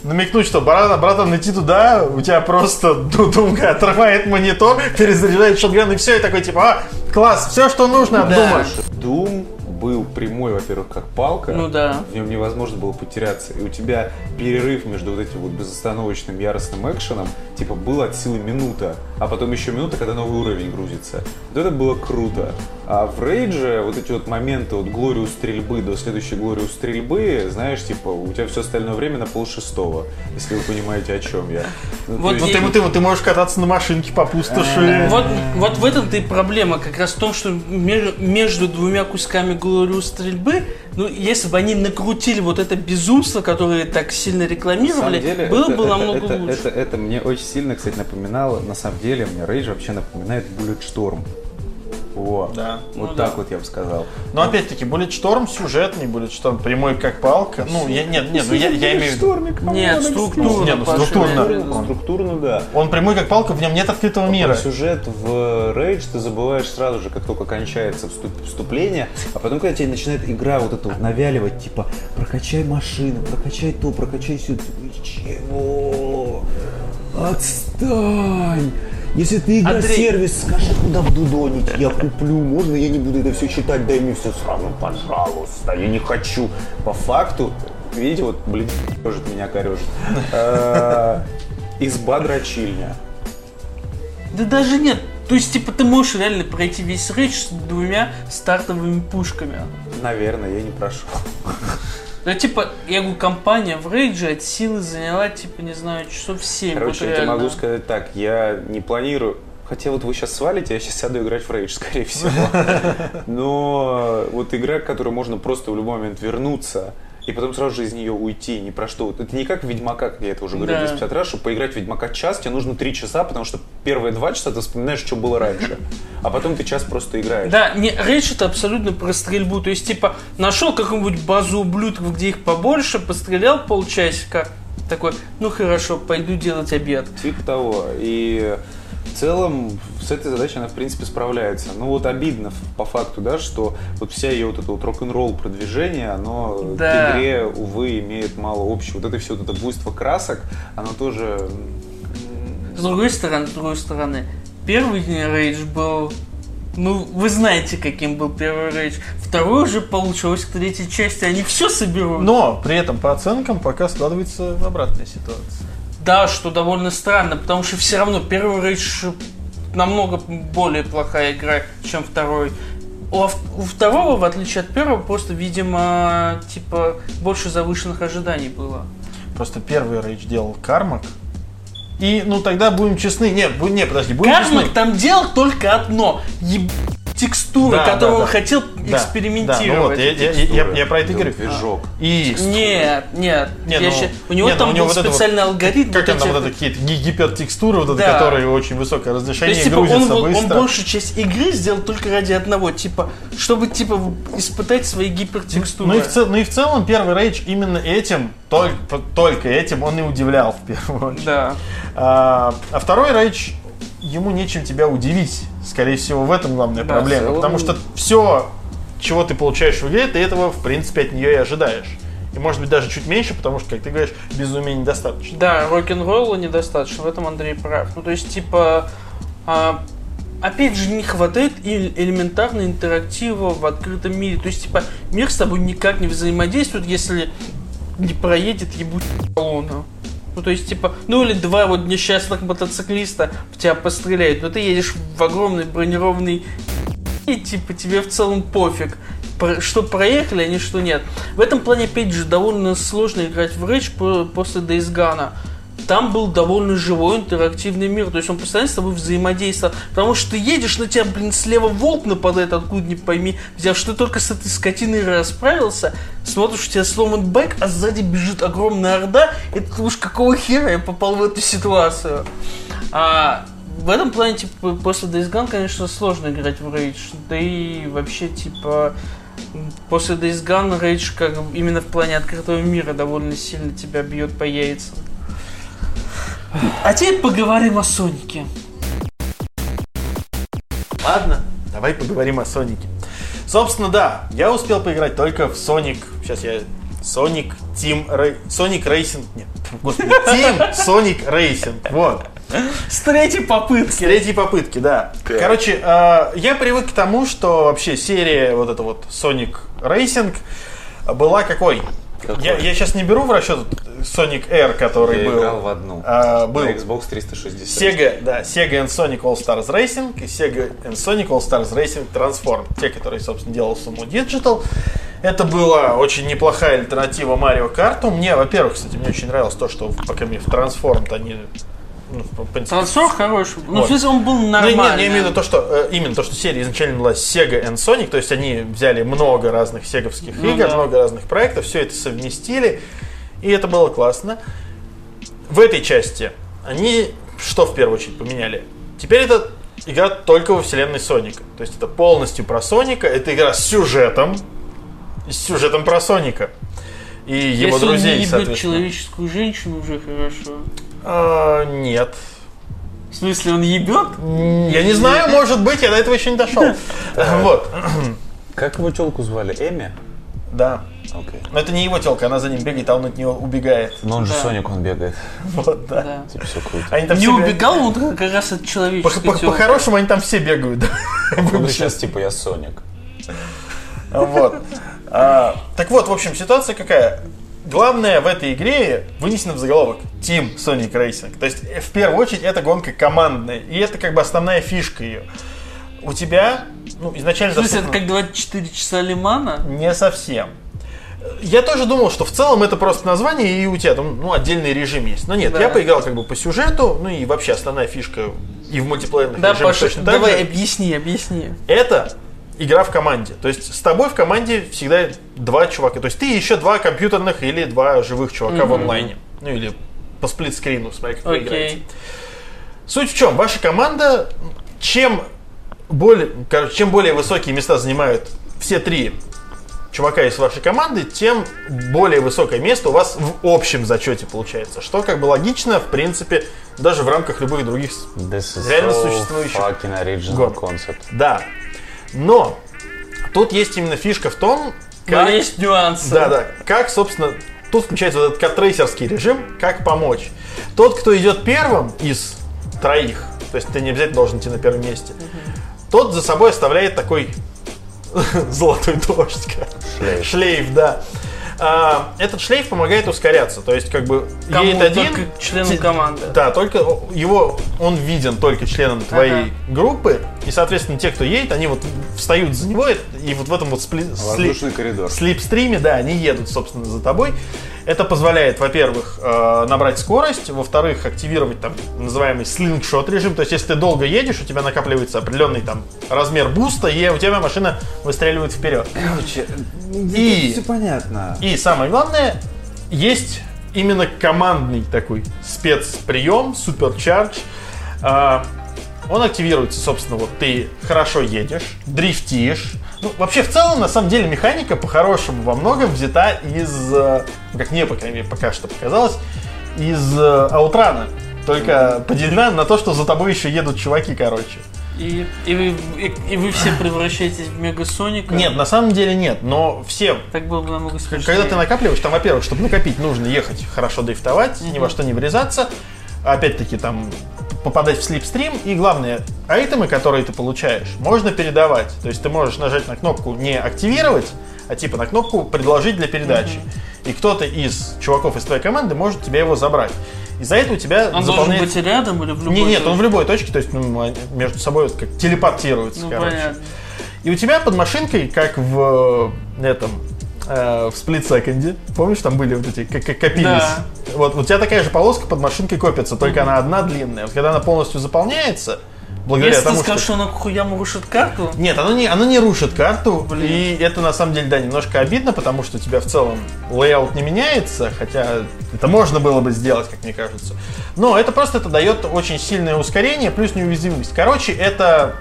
намекнуть, что братан, братан, идти туда, у тебя просто ду- думка отрывает монитор, перезаряжает шотган и все, и такой типа, а, класс, все, что нужно от Да. Doom был прямой, во-первых, как палка. Ну да. В нем невозможно было потеряться. И у тебя перерыв между вот этим вот безостановочным яростным экшеном, типа, был от силы минута, а потом еще минута, когда новый уровень грузится. Вот это было круто. А в Рейдже вот эти вот моменты от Глориус стрельбы до следующей Глориус стрельбы, знаешь, типа, у тебя все остальное время на пол шестого, если вы понимаете, о чем я. Ну, Вот есть- Ну ты, ты, ты можешь кататься на машинке по пустоши. Вот, вот в этом-то и проблема, как раз в том, что между двумя кусками Глориус стрельбы, ну, если бы они накрутили вот это безумство, которое так сильно рекламировали, деле, было это, бы это- намного это, лучше. Это, это мне очень сильно, кстати, напоминало. На самом деле, мне Рейдж вообще напоминает Bulletstorm. Во. Да. Вот Ну так да. вот я бы сказал. Но опять-таки, Bulletstorm сюжетный, Bulletstorm прямой как палка. Ну, я, нет, нет, ну я, я имею в виду... Нет, структурно. Не, ну, структурно. Структурно, структурно, да. Он прямой как палка, в нем нет открытого мира. Про сюжет в Рейдж ты забываешь сразу же, как только кончается вступ- вступление, а потом, когда тебе начинает игра вот это вот навяливать, типа, прокачай машину, прокачай то, прокачай все, чего? Отстань! Если ты игра-сервис, скажи, куда вдудонить, я куплю, можно я не буду это все читать, дай мне все сразу, пожалуйста, я не хочу. По факту, видите, вот, блин, корежит меня корежит. Э, Изба дрочильня. Да даже нет. То есть, типа, ты можешь реально пройти весь рейдж с двумя стартовыми пушками. Наверное, я не прошел. Ну, типа, я говорю, компания в рейдже от силы заняла, типа, не знаю, часов 7. Короче, я тебе могу сказать так, я не планирую. Хотя вот вы сейчас свалите, я сейчас сяду играть в Рейдж, скорее всего. Но вот игра, к которой можно просто в любой момент вернуться и потом сразу же из нее уйти, ни про что. Это не как Ведьмака, как я это уже говорил Да. 250 раз, чтобы поиграть в Ведьмака час, тебе нужно 3 часа, потому что первые 2 часа ты вспоминаешь, что было раньше. А потом ты час просто играешь. Да, не, речь это абсолютно про стрельбу. То есть, типа, нашел какую-нибудь базу ублюдков, где их побольше, пострелял полчасика, такой, ну хорошо, пойду делать обед. Типа того. И в целом с этой задачей она, в принципе, справляется. Ну вот обидно по факту, да, что вот вся ее вот это вот рок-н-ролл продвижение, оно Да. к игре, увы, имеет мало общего. Вот это все вот это буйство красок, оно тоже... С другой стороны, с другой стороны, первый рейдж был ну, вы знаете, каким был первый рейдж. Второй уже получилось к третьей части. Они все соберут. Но при этом по оценкам пока складывается обратная ситуация. Да, что довольно странно, потому что все равно первый рейдж намного более плохая игра, чем второй. У, второго, в отличие от первого, просто, видимо, типа, больше завышенных ожиданий было. Просто первый рейдж делал Кармак. И, ну, тогда будем честны. Не, не подожди, будем Кармак честны. там делал только одно. Еб... текстуры, Да, которую да, он да. хотел Да, экспериментировать. Да, ну вот, я, я- я- я про это говорю. Движок. И Нет, нет. Не, я ну, ща- У него не, ну, там у него был вот это вот- специальный алгоритм. как вот там эти- вот это какие-то ги- гипертекстуры, вот это, Да. которые очень высокое То разрешение, есть, типа, он, был- он быстро. большую часть игры сделал только ради одного, типа, чтобы, типа, испытать свои гипертекстуры. Ну и, в цел- ну и в целом первый рейдж именно этим, только, только этим он и удивлял в первую очередь. Да. А, а второй рейдж, ему нечем тебя удивить. Скорее всего, в этом главная Да, проблема. целом- Потому что все, чего ты получаешь в игре, ты этого, в принципе, от нее и ожидаешь. И может быть даже чуть меньше, потому что, как ты говоришь, безумия недостаточно. Да, рок-н-ролла недостаточно, в этом Андрей прав. Ну, то есть, типа, а, опять же, не хватает и элементарно интерактива в открытом мире. То есть, типа, мир с тобой никак не взаимодействует, если не проедет ебуть колонна. Ну, то есть, типа, ну или два вот несчастных мотоциклиста в тебя постреляют, но ты едешь в огромный бронированный и, типа, тебе в целом пофиг, что проехали, они что нет. В этом плане, опять же, довольно сложно играть в Rage по- после Days Gone. Там был довольно живой интерактивный мир. То есть он постоянно с тобой взаимодействовал. Потому что ты едешь, на тебя, блин, слева волк нападает, откуда не пойми. Взяв, что ты только с этой скотиной расправился, смотришь, у тебя сломан байк, а сзади бежит огромная орда, ты думаешь, какого хера я попал в эту ситуацию. А в этом плане, типа, после Days Gone, конечно, сложно играть в Rage. Да и вообще, типа, после Days Gone Rage, как именно в плане открытого мира, довольно сильно тебя бьет по яйцам. А теперь поговорим о Сонике. Ладно, давай поговорим о Сонике. Собственно, да, я успел поиграть только в Sonic. Сейчас я Sonic Team Ra- Sonic Racing. Нет, господи, Team Sonic Racing. Вот. С третьей попытки. С третьей попытки, да. Короче, э, я привык к тому, что вообще серия вот эта вот Sonic Racing была какой? Какой? Я, я сейчас не беру в расчет Sonic Air, который Я был. играл в одну. а, был На Xbox 360. Sega, да, Sega and Sonic All Stars Racing и Sega and Sonic All Stars Racing Transform. Те, которые, собственно, делал Sumo Digital. Это была очень неплохая альтернатива Марио Карту. Мне, во-первых, кстати, мне очень нравилось то, что пока мне в Transform-то они... Ну, в принципе, хороший. Ну, Вот. в смысле, он был ну, нормальный. нет, я имею в виду то, что э, именно то, что серия изначально была Sega and Sonic, то есть они взяли много разных сеговских Ну игр, да. много разных проектов, все это совместили, и это было классно. В этой части они что в первую очередь поменяли? Теперь это игра только во вселенной Соника. То есть это полностью про Соника, это игра с сюжетом, с сюжетом про Соника. И его Если друзей, он не соответственно. человеческую женщину, уже хорошо. А, нет. В смысле, он ебет? Я не знаю, может быть, я до этого еще не дошел. Вот. Как его телку звали? Эми? Да. Окей. Но это не его телка, она за ним бегает, а он от нее убегает. Но он же Да. Соник, он бегает. Вот, да. Да. Типа все круто. Они там Не все убегал, он как раз от человеческой. По-хорошему они там все бегают. Он сейчас типа я Соник. Вот. А, Так вот, в общем, ситуация какая? Главное в этой игре вынесено в заголовок Team Sonic Racing. То есть, в первую очередь, это гонка командная. И это как бы основная фишка ее. У тебя, ну, изначально... В смысле, это как 24 часа Лимана? Не совсем. Я тоже думал, что в целом это просто название, и у тебя там ну, отдельный режим есть. Но нет, Да. я поиграл как бы по сюжету, ну и вообще основная фишка и в мультиплеерных Да, режимах Паша, точно так давай, же. объясни, объясни. Это игра в команде. То есть с тобой в команде всегда два чувака. То есть ты еще два компьютерных или два живых чувака в онлайне. Ну или по сплитскрину, смотри, как вы играете. Суть в чем? Ваша команда, чем более, короче, чем более высокие места занимают все три чувака из вашей команды, тем более высокое место у вас в общем зачете получается. Что как бы логично, в принципе, даже в рамках любых других... с- This is Реально so существующий fucking original concept. Да. Но тут есть именно фишка в том, Но как... есть нюансы. Да, да. Как, собственно, тут включается вот этот катрейсерский режим, как помочь. Тот, кто идет первым из троих, то есть ты не обязательно должен идти на первом месте, тот за собой оставляет такой золотой дождь. Шлейф. Шлейф, да. А, этот шлейф помогает ускоряться. То есть, как бы Кому? едет один. Только членам те- команды. Да, только его он виден только членам твоей Ага. группы. И, соответственно, те, кто едет, они вот встают за него, и вот в этом вот спли- сли- Воздушный коридор. слипстриме, да, они едут, собственно, за тобой. Это позволяет, во-первых, э, набрать скорость, во-вторых, активировать там называемый слингшот режим. То есть, если ты долго едешь, у тебя накапливается определенный там размер буста, и у тебя машина выстреливает вперед. Короче, И- все понятно. И самое главное, есть именно командный такой спецприем, суперчардж. А, Он активируется, собственно, вот ты хорошо едешь, дрифтишь. Ну, вообще, в целом, на самом деле, механика по-хорошему во многом взята из, э, ну, как мне, по крайней мере, пока что показалось, из э, Аутрана. Только поделена на то, что за тобой еще едут чуваки, короче. И, и, вы, и, и вы все превращаетесь в Мегасоника? Нет, на самом деле нет, но все Так было бы намного смешнее. Когда ты накапливаешь, там, во-первых, чтобы накопить, нужно ехать хорошо дрифтовать, ни во что не врезаться. Опять-таки, там, попадать в слипстрим. И главное, айтемы, которые ты получаешь, можно передавать. То есть ты можешь нажать на кнопку не активировать, а типа на кнопку предложить для передачи. И кто-то из чуваков из твоей команды может тебе его забрать. Из-за этого у тебя Он заполняет- должен быть рядом или в любой Не, нет, точке? он в любой точке, то есть ну, они между собой вот как телепортируются, Ну, короче. понятно. И у тебя под машинкой, как в э, этом, э, в Second, помнишь, там были вот эти, как, как копились Да. Вот у тебя такая же полоска под машинкой копится, только она одна длинная. Вот когда она полностью заполняется, благодаря Если ты тому, скажешь, что... что она хуям рушит карту, Нет, оно не, оно не рушит карту, и это на самом деле, да, немножко обидно, потому что у тебя в целом layout не меняется, хотя это можно было бы сделать, как мне кажется. Но это просто это дает очень сильное ускорение, плюс неуязвимость. Короче, это...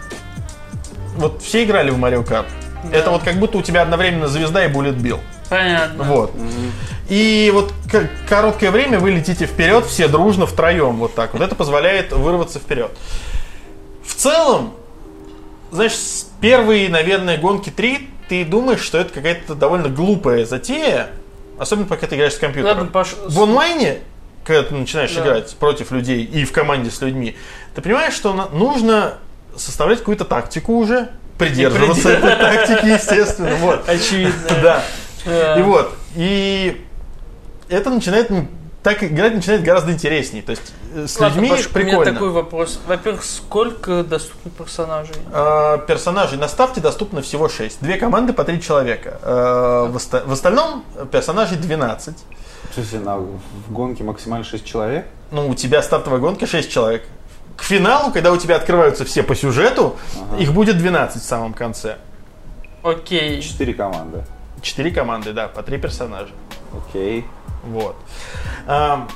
Вот все играли в Mario Kart. Это вот как будто у тебя одновременно звезда и Bullet Bill. понятно. Вот. И вот короткое время вы летите вперед, все дружно, втроем, вот так вот. Это позволяет вырваться вперед. В целом, знаешь, с первые, наверное, гонки 3 ты думаешь, что это какая-то довольно глупая затея, особенно пока ты играешь с компьютером. Ладно, Паш, В онлайне, когда ты начинаешь Да. играть против людей и в команде с людьми, ты понимаешь, что нужно составлять какую-то тактику уже, придерживаться этой тактики, естественно. Вот. очевидно. Да. И вот, и это начинает, так играть начинает гораздо интереснее. То есть э, с Ладно, людьми Паш, у меня прикольно. такой вопрос. Во-первых, сколько доступно персонажей? А, персонажей на старте доступно всего 6. Две команды по 3 человека. А, в, оста- в остальном персонажей 12. В смысле, на, в гонке максимально 6 человек? Ну, у тебя стартовая гонка 6 человек. К финалу, когда у тебя открываются все по сюжету, их будет 12 в самом конце. Окей. 4 команды. 4 команды, да, по 3 персонажа. Окей. Вот. А,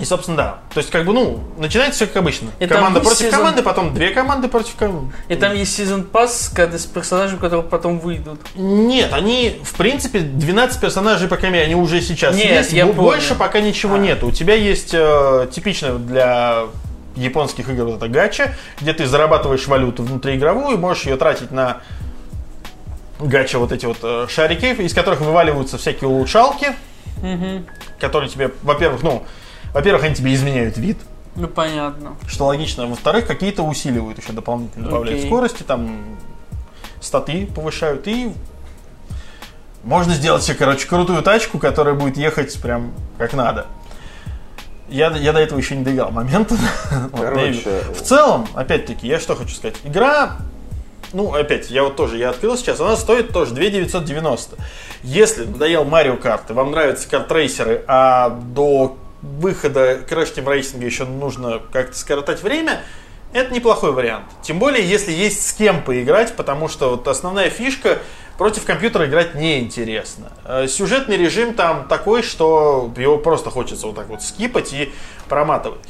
и, собственно, да. То есть, как бы, ну, начинается все как обычно. И команда против сезон- команды, потом две команды против команды. И там есть сезон пас, когда с персонажами, которые потом выйдут. Нет, они, в принципе, 12 персонажей по каме, они уже сейчас Нет, есть. я. Больше пока ничего А. нету. У тебя есть э, типично для японских игр вот это гача, где ты зарабатываешь валюту внутриигровую, можешь ее тратить на гача вот эти вот э, шарики, из которых вываливаются всякие улучшалки, Мгм. которые тебе, во-первых, ну, во-первых, они тебе изменяют вид, Ну, понятно. что логично. Во-вторых, какие-то усиливают еще дополнительно, добавляют Окей. скорости, там статы повышают. И можно сделать себе, короче, крутую тачку, которая будет ехать прям как надо. Я, я до этого еще не доиграл момента. Короче, в целом, опять-таки, я что хочу сказать. Игра, ну, опять, я вот тоже, я открыл сейчас, она стоит тоже 2 990. Если надоел Марио Карт, и вам нравятся картрейсеры, а до выхода Crash Team Racing еще нужно как-то скоротать время, это неплохой вариант. Тем более, если есть с кем поиграть, потому что вот основная фишка против компьютера играть неинтересно. Э, Сюжетный режим там такой, что его просто хочется вот так вот скипать и проматывать.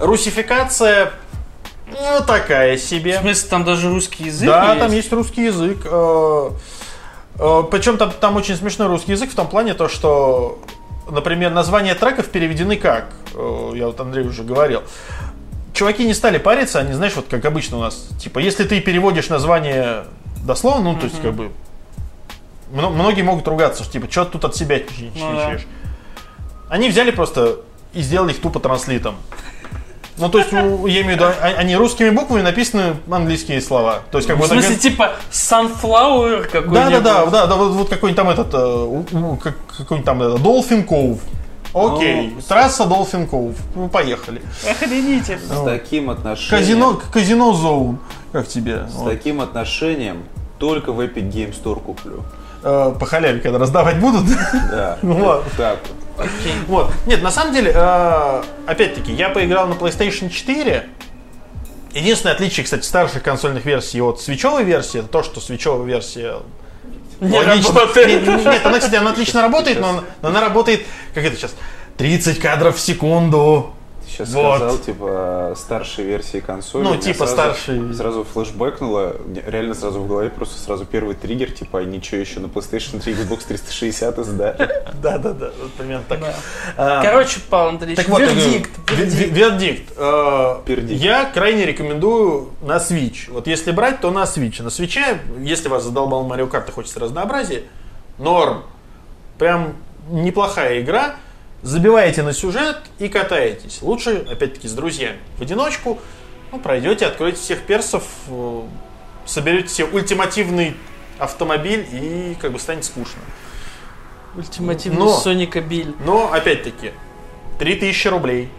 Русификация, ну, такая себе. В смысле, там даже русский язык Да, есть? там есть русский язык. э, э, Причем там, там очень смешной русский язык в том плане, то, что, например, названия треков переведены как? Э, Я вот Андрей уже говорил. Чуваки не стали париться, они, знаешь, вот как обычно у нас, типа, если ты переводишь название дословно, ну, то есть, как бы, мно- многие могут ругаться, что, типа, что тут от себя чищешь? Ну да. Они взяли просто и сделали их тупо транслитом. Ну, то есть, я имею в виду, а- они русскими буквами написаны английские слова. То есть, как В бы... смысле, это- типа, Sunflower да, какой-нибудь? да, да, да, да, вот, вот какой-нибудь там этот, э, какой-нибудь там это, Dolphin Cove. Окей, Ну, трасса Dolphin Cove. Ну, поехали. Охренительно. С таким отношением... Казино, казино Zone. Как тебе? С Вот. таким отношением только в Epic Game Store куплю. Э, по халяве, когда раздавать будут. Да. Ладно. Так вот. Вот. Нет, на самом деле, э, опять-таки, я поиграл на PlayStation 4. Единственное отличие, кстати, старших консольных версий от свечевой версии, это то, что свечевая версия Не логично- работает. Нет, нет, она, кстати, она отлично работает, но, она- но она работает, как это сейчас, 30 кадров в секунду. Сейчас Вот. сказал, типа, старшей версии консоли. Ну, типа сразу- старшей. Сразу флешбэкнуло, реально сразу в голове просто сразу первый триггер, типа, они что, еще на PlayStation 3 Xbox 360 издали? Да-да-да, вот примерно так. Да. А, Короче, Павел Андреевич, вердикт. ве- ве- вердикт. Я крайне рекомендую на Switch. Вот если брать, то на Switch. На Switch, если вас задолбал Mario Kart и хочется разнообразия, норм. Прям неплохая игра. Забиваете на сюжет и катаетесь. Лучше, опять-таки, с друзьями. В одиночку ну, пройдете, откроете всех персов, э, соберете себе ультимативный автомобиль и как бы станет скучно. Ультимативный Но- Соника Биль. Но, опять-таки, 3000 рублей.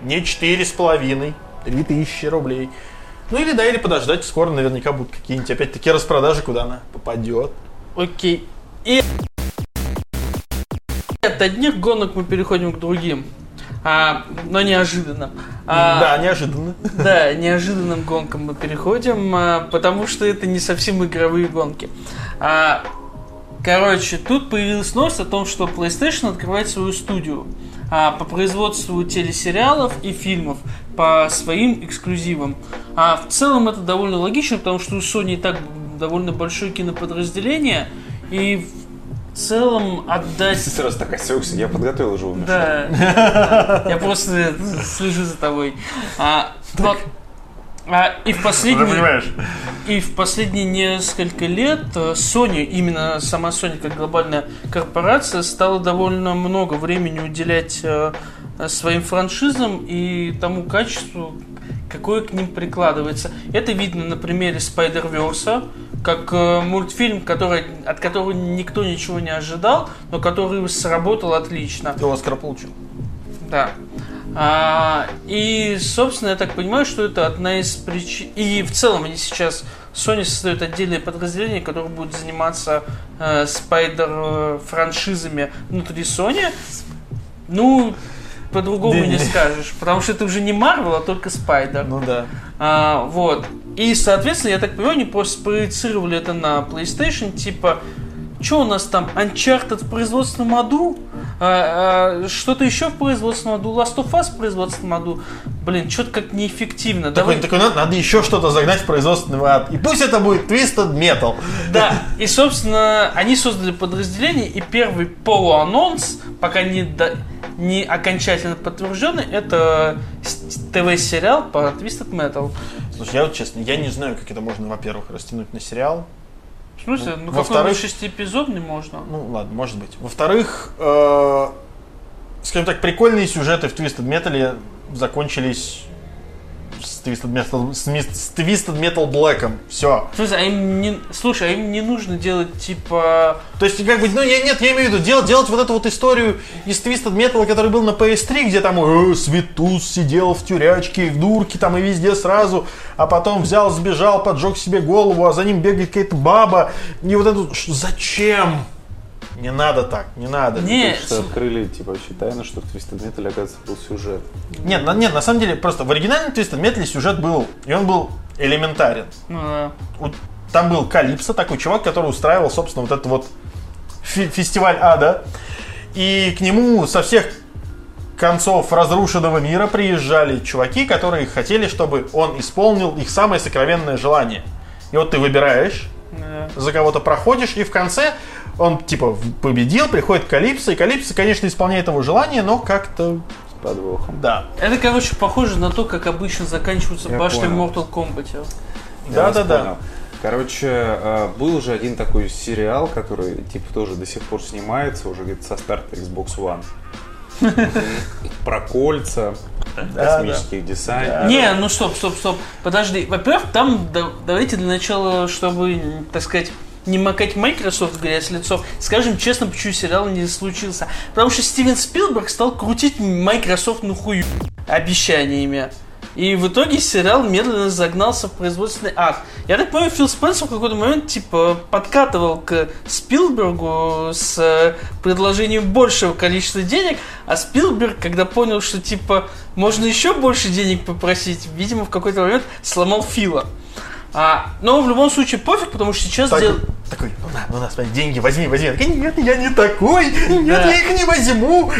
Не 4,5. 3000 рублей. Ну или да, или подождать. Скоро наверняка будут какие-нибудь, опять-таки, распродажи, куда она попадет. Окей. И от одних гонок мы переходим к другим. А, но неожиданным. А, Да, неожиданно. Да, неожиданным гонкам мы переходим, а, потому что это не совсем игровые гонки. А, Короче, тут появилась новость о том, что PlayStation открывает свою студию а, по производству телесериалов и фильмов по своим эксклюзивам. А в целом это довольно логично, потому что у Sony и так довольно большое киноподразделение, и в целом отдать Ты сразу так осекся, я подготовил уже умер. да, да. Я просто слежу за тобой. А. А, и в последние понимаешь? и в последние несколько лет э, Sony, именно сама Sony как глобальная корпорация, стала довольно много времени уделять э, своим франшизам и тому качеству, какое к ним прикладывается. Это видно на примере Spider-Verse, как э, мультфильм, который, от которого никто ничего не ожидал, но который сработал отлично. Ты Оскар получил. Да. А, и, собственно, я так понимаю, что это одна из причин... И в целом они сейчас... Sony создает отдельное подразделение, которое будет заниматься э, спайдер-франшизами внутри Sony. Ну, по-другому не скажешь. Потому что это уже не Marvel, а только Спайдер. Ну да. А, вот. И, соответственно, я так понимаю, они просто спроецировали это на PlayStation, типа, что у нас там, Uncharted в производственном аду? А, а, что-то еще в производственном аду? Last of Us в производственном аду? Блин, что-то как неэффективно. Такой, Давай- такой, надо, надо еще что-то загнать в производственный ад. И пусть это будет Twisted Metal. Да, и, собственно, они создали подразделение, и первый полуанонс, пока не, до- не окончательно подтвержденный, это ТВ-сериал по Twisted Metal. Слушай, я вот честно, я не знаю, как это можно, во-первых, растянуть на сериал. В смысле? Ну, Во-вторых- какой-нибудь шестиэпизодный можно. Ну, ладно, может быть. Во-вторых, э, скажем так, прикольные сюжеты в Twisted Metal закончились с Twisted Metal, с, ми- с Twisted Metal Black'ом. Все. Смысле, а им не... Слушай, а им не нужно делать, типа... То есть, как бы, ну, я, нет, я имею в виду, делать, делать вот эту вот историю из Twisted Metal, который был на PS3, где там э, Светус сидел в тюрячке, в дурке там и везде сразу, а потом взял, сбежал, поджег себе голову, а за ним бегает какая-то баба. И вот это... ш- Зачем? Не надо так, не надо. Не, что открыли, типа, вообще тайну, что в Twisted Metal, оказывается, был сюжет. Нет, на, нет, на самом деле, просто в оригинальном Twisted Metal сюжет был, и он был элементарен. ну, да. Там был Калипсо, такой чувак, который устраивал, собственно, вот этот вот фи- фестиваль ада. И к нему со всех концов разрушенного мира приезжали чуваки, которые хотели, чтобы он исполнил их самое сокровенное желание. И вот ты выбираешь, да. за кого-то проходишь, и в конце он типа в- победил, приходит Калипсо, и Калипсо, конечно, исполняет его желание, но как-то, С подвохом. да. Это, короче, похоже на то, как обычно заканчиваются Я башни в понял. Mortal Kombat. Вас Да-да-да. понял. Короче, э, был уже один такой сериал, который типа тоже до сих пор снимается, уже где-то со старта Xbox One. Про кольца, космических десантников. Не, ну стоп, стоп, стоп. Подожди. Во-первых, там да- давайте для начала, чтобы, так сказать, не макать Microsoft грязь лицо, скажем честно, почему сериал не случился. Потому что Стивен Спилберг стал крутить Microsoft на хую обещаниями. И в итоге сериал медленно загнался в производственный ад. Я так понимаю, Фил Спенсер в какой-то момент типа подкатывал к Спилбергу с э, предложением большего количества денег, а Спилберг, когда понял, что типа можно еще больше денег попросить, видимо, в какой-то момент сломал Фила. А, но в любом случае пофиг, потому что сейчас Так- дел- Такой, ну на, ну на, смотри, деньги возьми, возьми. Я такой, Нет, я не такой, нет, Да. я их не возьму.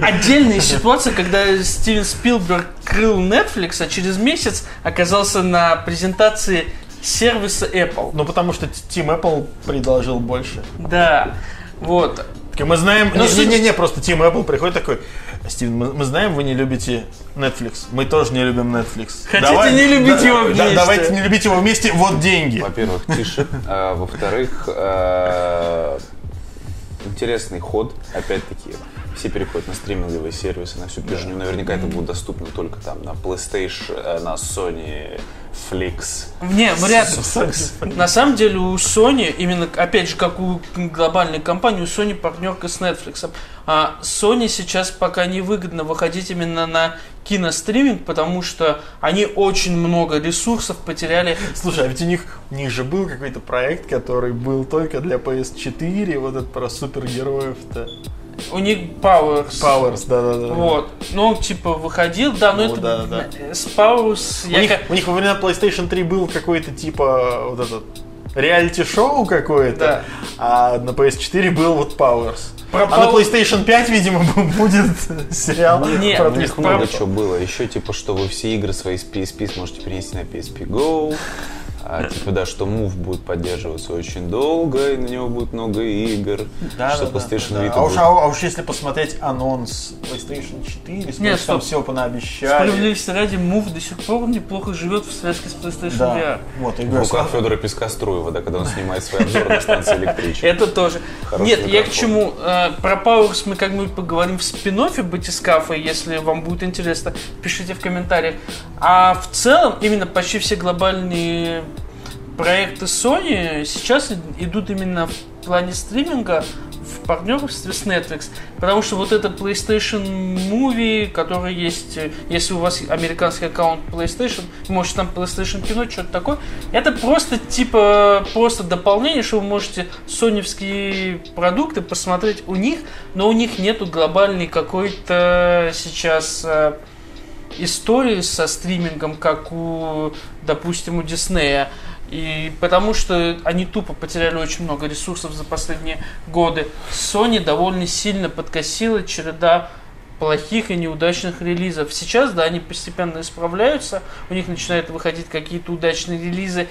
отдельная ситуация, когда Стивен Спилберг крыл Netflix, а через месяц оказался на презентации сервиса Apple. Ну, потому что Team Apple предложил больше. Да, вот. Так, Мы знаем, Ну, не, суть- не, не, просто Team Apple приходит такой, Стивен, мы, мы знаем, вы не любите Netflix. Мы тоже не любим Netflix. Хотите не любить его вместе. давайте не любить его вместе, вот деньги. Во-первых, тише. А, во-вторых, а, интересный ход. Опять-таки, все переходят на стриминговые сервисы, на всю пижню. Наверняка это будет доступно только там на PlayStation, э, на Sony, Flix. Не, вряд ли. На самом деле у Sony, именно, опять же, как у глобальной компании, у Sony партнерка с Netflix. А Sony сейчас пока не выгодно выходить именно на киностриминг, потому что они очень много ресурсов потеряли. Слушай, а ведь у них, у них же был какой-то проект, который был только для PS4, вот этот про супергероев-то. У них Powers. Powers, да-да-да. Вот. Ну, типа, выходил, да, но Ну, это да, да. с Powers... У я них, ка- у них во времена PlayStation 3 был какой-то типа вот этот реалити-шоу какое-то, Да. а на PS4 был вот Powers. Про а на Power- PlayStation 5, видимо, будет сериал Нет, про них много чего было. Еще типа, что вы все игры свои с PSP сможете перенести на PSP Go. А, типа, да, что Move будет поддерживаться очень долго, и на него будет много игр. Да, что да, PlayStation да, да. Vita А уж, будет- а, а уж если посмотреть анонс PlayStation 4, сколько Нет, там всего понаобещали. Справедливости ради, Move до сих пор неплохо живет в связке с PlayStation Да. VR. Вот, и В руках Федора Пескоструева, да, когда он снимает свои обзоры на станции электричества. Это тоже. Хороший Нет, я к чему? Э, про Powers мы как-нибудь поговорим в спин-оффе Батискафа, если вам будет интересно, пишите в комментариях. А в целом, именно почти все глобальные проекты Sony сейчас идут именно в плане стриминга в партнерстве с Netflix. Потому что вот это PlayStation Movie, который есть, э, если у вас американский аккаунт PlayStation, может там PlayStation кино, что-то такое, это просто типа просто дополнение, что вы можете соневские продукты посмотреть у них, но у них нету глобальной какой-то сейчас э, истории со стримингом, как у, допустим, у Диснея. И потому что они тупо потеряли очень много ресурсов за последние годы. Sony довольно сильно подкосила череда плохих и неудачных релизов. Сейчас, да, они постепенно исправляются, у них начинают выходить какие-то удачные релизы.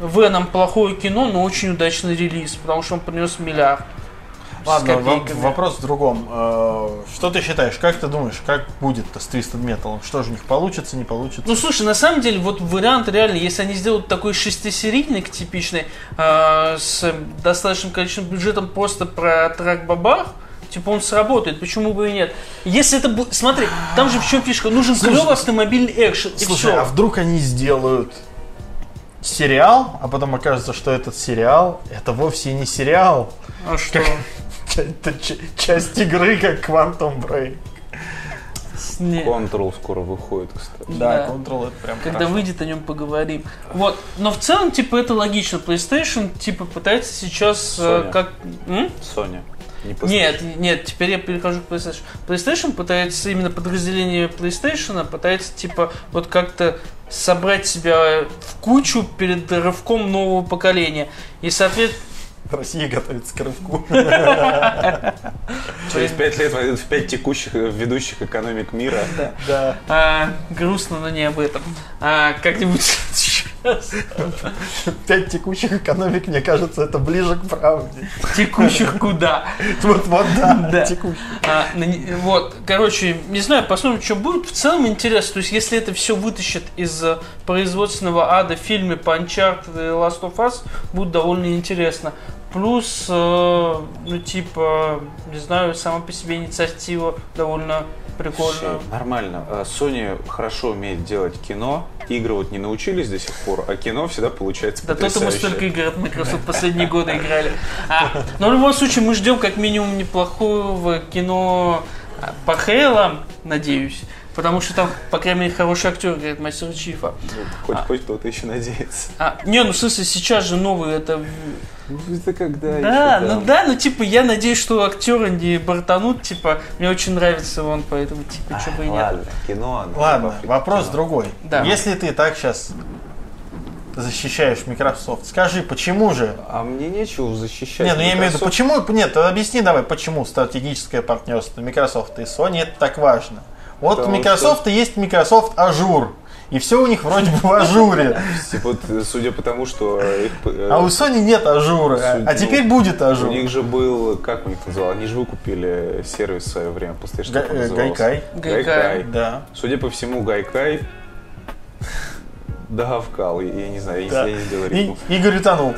Веном плохое кино, но очень удачный релиз, потому что он принес миллиард. Ладно, вопрос в другом. Э, Что ты считаешь, как ты думаешь, как будет-то с Twisted Metal? Что же у них получится, не получится? Ну, слушай, на самом деле, вот вариант реально, если они сделают такой шестисерийник типичный, э, с достаточным количеством бюджетом просто про трак бабах, типа он сработает, почему бы и нет. Если это будет... Смотри, там же в чем фишка, нужен клевый автомобильный экшен, и Слушай, все. а вдруг они сделают сериал, а потом окажется, что этот сериал это вовсе не сериал. А что? Это часть игры, как Quantum Break. Не. Control скоро выходит, кстати. Да. Control это прям Когда хорошо. выйдет, о нем поговорим. Вот. Но в целом, типа, это логично. PlayStation, типа, пытается сейчас э, Sony. как... М? Sony. Не. Нет, нет, теперь я перехожу к PlayStation. PlayStation пытается, именно подразделение PlayStation пытается, типа, вот как-то собрать себя в кучу перед рывком нового поколения. И, соответственно, Россия готовится к рывку. Через пять лет войдут в пять текущих э, ведущих экономик мира. Да. а, грустно, но не об этом. А, как-нибудь. Пять текущих экономик, мне кажется, это ближе к правде. Текущих куда? Вот, вот, да, Да. текущих. А, вот, короче, не знаю, посмотрим, что будет. В целом интересно. То есть, если это все вытащит из э, производственного ада фильмы по Uncharted и Last of Us, будет довольно интересно. Плюс, э, ну, типа, не знаю, сама по себе инициатива довольно прикольная. Слушай, Нормально. А, Sony хорошо умеет делать кино. Игры вот не научились до сих пор, а кино всда получается Да то-то мы потрясающе. столько игр от Microsoft последние годы играли. А, но в любом случае мы ждем как минимум неплохого кино а, по Хейлам, надеюсь. Потому что там, по крайней мере, хороший актер играет мастера Чифа. Ну, Хоть, хоть кто-то еще надеется. А, не, ну в смысле, сейчас же новый это... Ну, это когда Да, еще, ну да, ну типа я надеюсь, что актеры не бортанут, типа, мне очень нравится он, поэтому типа, что бы и нет. Ладно, кино. оно Ладно, вопрос кино. другой. Да. Если ты так сейчас защищаешь Microsoft, скажи, почему же? А мне нечего защищать. Не, ну я имею в виду, почему, нет, объясни давай, почему стратегическое партнерство Microsoft и Sony это так важно. Вот у Потому Microsoft есть Microsoft Azure, и все у них вроде бы в ажуре, вот, э, судя по тому, что их, э, а у Sony нет Azure, а- Суть, а теперь будет у ажур. них же был, как у них называл, они же выкупили сервис в свое время, он э, назывался? Gaikai. Gaikai. Да. Судя по всему, Gaikai догавкал, я, я не знаю, я, да. не- я не сделал И- рифму. Игорь утонул.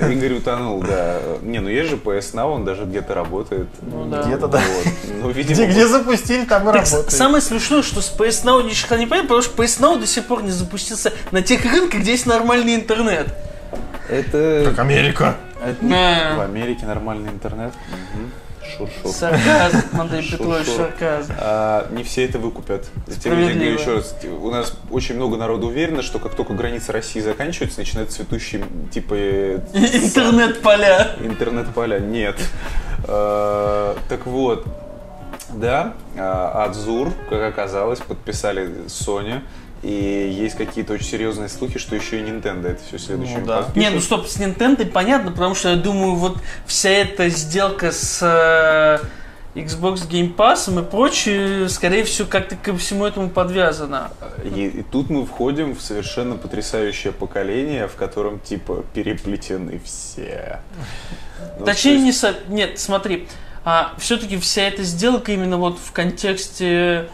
Э, Игорь утонул, да. Не, ну есть же PS Now, он даже где-то работает. Ну да. Где-то, да. Вот. Ну, видимо, Где, где запустили, там и Так, работает. самое смешное, что с PS Now ни черта не понятно, потому что PS Now до сих пор не запустился на тех рынках, где есть нормальный интернет. это... Как Америка. это. В Америке нормальный интернет. Мгм. Шур-шур. Сарказм, Андрей Петрович, шо. сарказм. А, не все это выкупят. Тем не менее, говорю еще раз, у нас очень много народу уверено, что как только границы России заканчиваются, начинают цветущие типа Интернет-поля. интернет-поля. Нет. Э, Так вот, да, а, Адзур, как оказалось, подписали Sony. И есть какие-то очень серьезные слухи, что еще и Nintendo это все следующим Ну да. подпишет. Не, ну стоп, с Nintendo понятно, потому что я думаю, вот вся эта сделка с э, Xbox Game Pass и прочее, скорее всего, как-то ко всему этому подвязано. И, и тут мы входим в совершенно потрясающее поколение, в котором типа переплетены все. Ну, Точнее, то есть- не со... Нет, смотри, а, все-таки вся эта сделка именно вот в контексте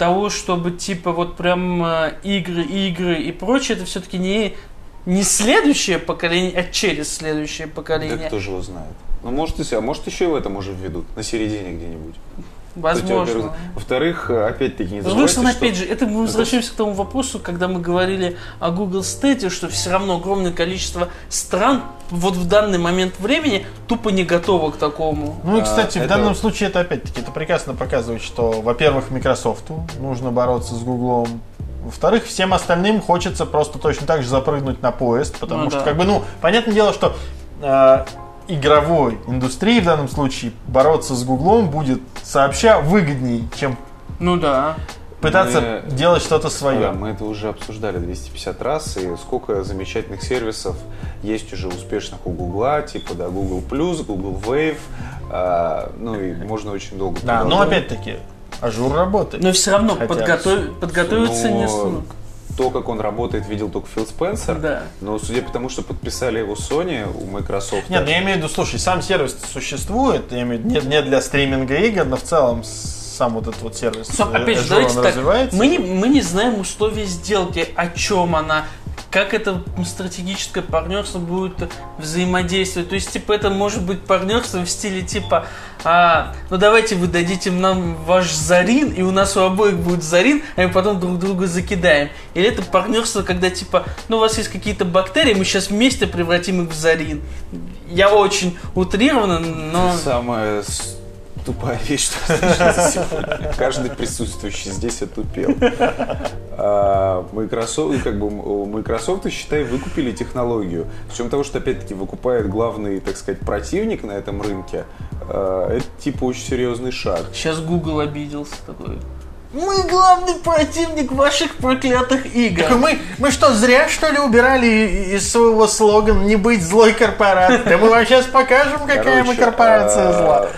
того, чтобы типа вот прям э, игры, игры и прочее, это все-таки не не следующее поколение, а через следующее Да поколение. кто же его знает? Ну, может, и, а может, еще и в этом уже введут, на середине где-нибудь. Возможно. Во-вторых, опять-таки, не другой забывайте, что... опять же, это мы возвращаемся к тому вопросу, когда мы говорили о Google State, что все равно огромное количество стран вот в данный момент времени тупо не готово к такому. Ну и, А, кстати, в это- данном случае это опять-таки это прекрасно показывает, что, во-первых, Microsoft нужно бороться с Гуглом. Во-вторых, всем остальным хочется просто точно так же запрыгнуть на поезд, потому Ну что, да. как бы, ну, понятное дело, что э, игровой индустрии в данном случае бороться с Гуглом будет сообща выгодней, чем Ну да. пытаться Мы- делать что-то свое. Да, мы это уже обсуждали 250 раз, и сколько замечательных сервисов есть уже успешных у Гугла, типа, да, Google+, Google Wave, а, ну и можно очень долго Да, но опять-таки, Azure работает. Но все равно Хотя подготов- подготовиться не... с- Но То, как он работает, видел только Фил Спенсер. Да. Но судя по тому, что подписали его Sony у Microsoft. Нет, ну я имею в виду, слушай, сам сервис существует, я имею в виду, не, не для стриминга игр, но в целом сам вот этот вот сервис, э, опять же, давайте так. Мы не, мы не знаем условия сделки, о чем она, как это стратегическое партнерство будет взаимодействовать. То есть, типа, это может быть партнерство в стиле типа, а, ну давайте вы дадите нам ваш Зарин, и у нас у обоих будет Зарин, а мы потом друг друга закидаем. Или это партнерство, когда типа, ну у вас есть какие-то бактерии, мы сейчас вместе превратим их в Зарин. Я очень утрированно, но... Самая с- тупая вещь, что сегодня. Каждый присутствующий здесь отупел. А, Microsoft, как бы Microsoft, считай, выкупили технологию. Причем того, что опять-таки выкупает главный, так сказать, противник на этом рынке, а, это типа очень серьезный шаг. Сейчас Google обиделся такой. Мы главный противник ваших проклятых игр. Так мы, мы что, зря что ли убирали из своего слогана не быть злой корпорацией? Да мы вам сейчас покажем, какая мы Короче, корпорация а, зла.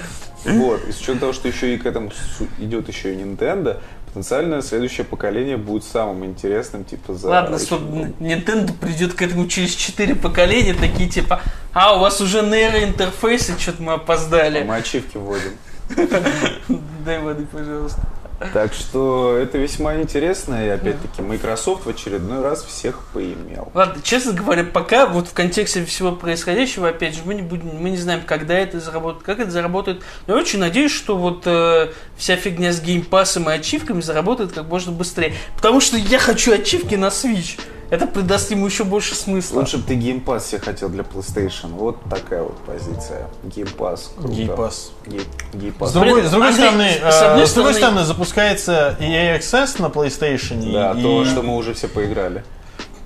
Вот, и с учетом того, что еще и к этому идет еще и Nintendo, потенциально следующее поколение будет самым интересным, типа за... Ладно, стоп. Nintendo придет к этому через 4 поколения, такие типа, а, у вас уже нейроинтерфейсы, что-то мы опоздали. Мы ачивки вводим. Дай воды, пожалуйста. Так что это весьма интересно, и опять-таки Microsoft в очередной раз всех поимел. Ладно, честно говоря, пока вот в контексте всего происходящего, опять же, мы не будем, мы не знаем, когда это заработает, как это заработает. Но я очень надеюсь, что вот э, вся фигня с геймпасом и ачивками заработает как можно быстрее. Потому что я хочу ачивки на Switch. Это придаст ему еще больше смысла. Лучше бы ты Game Pass себе хотел для PlayStation. Вот такая вот позиция. Game Pass. круто. Гейпас. Гей- Game Pass. С другой, с другой Андрей, стороны, с одной э, с другой стороны- запускается EA Access на PlayStation. Да, и, то, что мы уже все поиграли.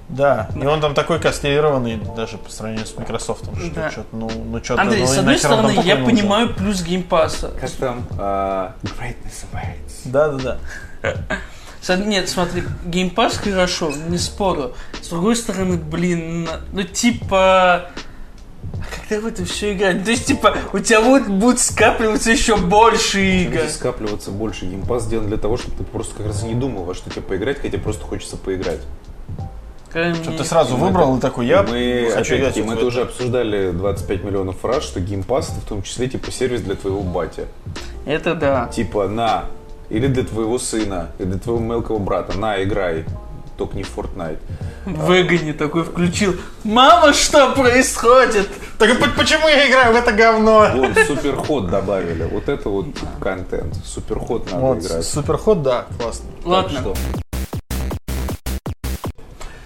Да, и он там такой кастрированный, даже по сравнению с Microsoft, что Да. что-то, ну, ну что-то... Андрей, ну, с одной стороны, я нужен. понимаю плюс Game Pass а. Как там? А, Greatness awaits. Да-да-да. Нет, смотри, Game Pass хорошо, не спорю. С другой стороны, блин, ну типа... а Когда в это все играть? То есть, типа, у тебя вот будут скапливаться еще больше игр. Будет скапливаться больше. Pass сделан для того, чтобы ты просто как раз не думал, во что тебе поиграть, хотя тебе просто хочется поиграть. Что ты сразу выбрал и такой, я мы, хочу играть опять-таки, вот мы это это. уже обсуждали 25 миллионов раз, что Pass это в том числе типа сервис для твоего бати. Это да. Типа на, или для твоего сына, или для твоего мелкого брата, на, играй. Только не в Fortnite. Выгони такой включил. Мама, что происходит? Так почему я играю в это говно? Вон, суперход добавили. Вот это вот контент. Суперход надо Вот, играть. суперход, да, классно. Так Ладно, что,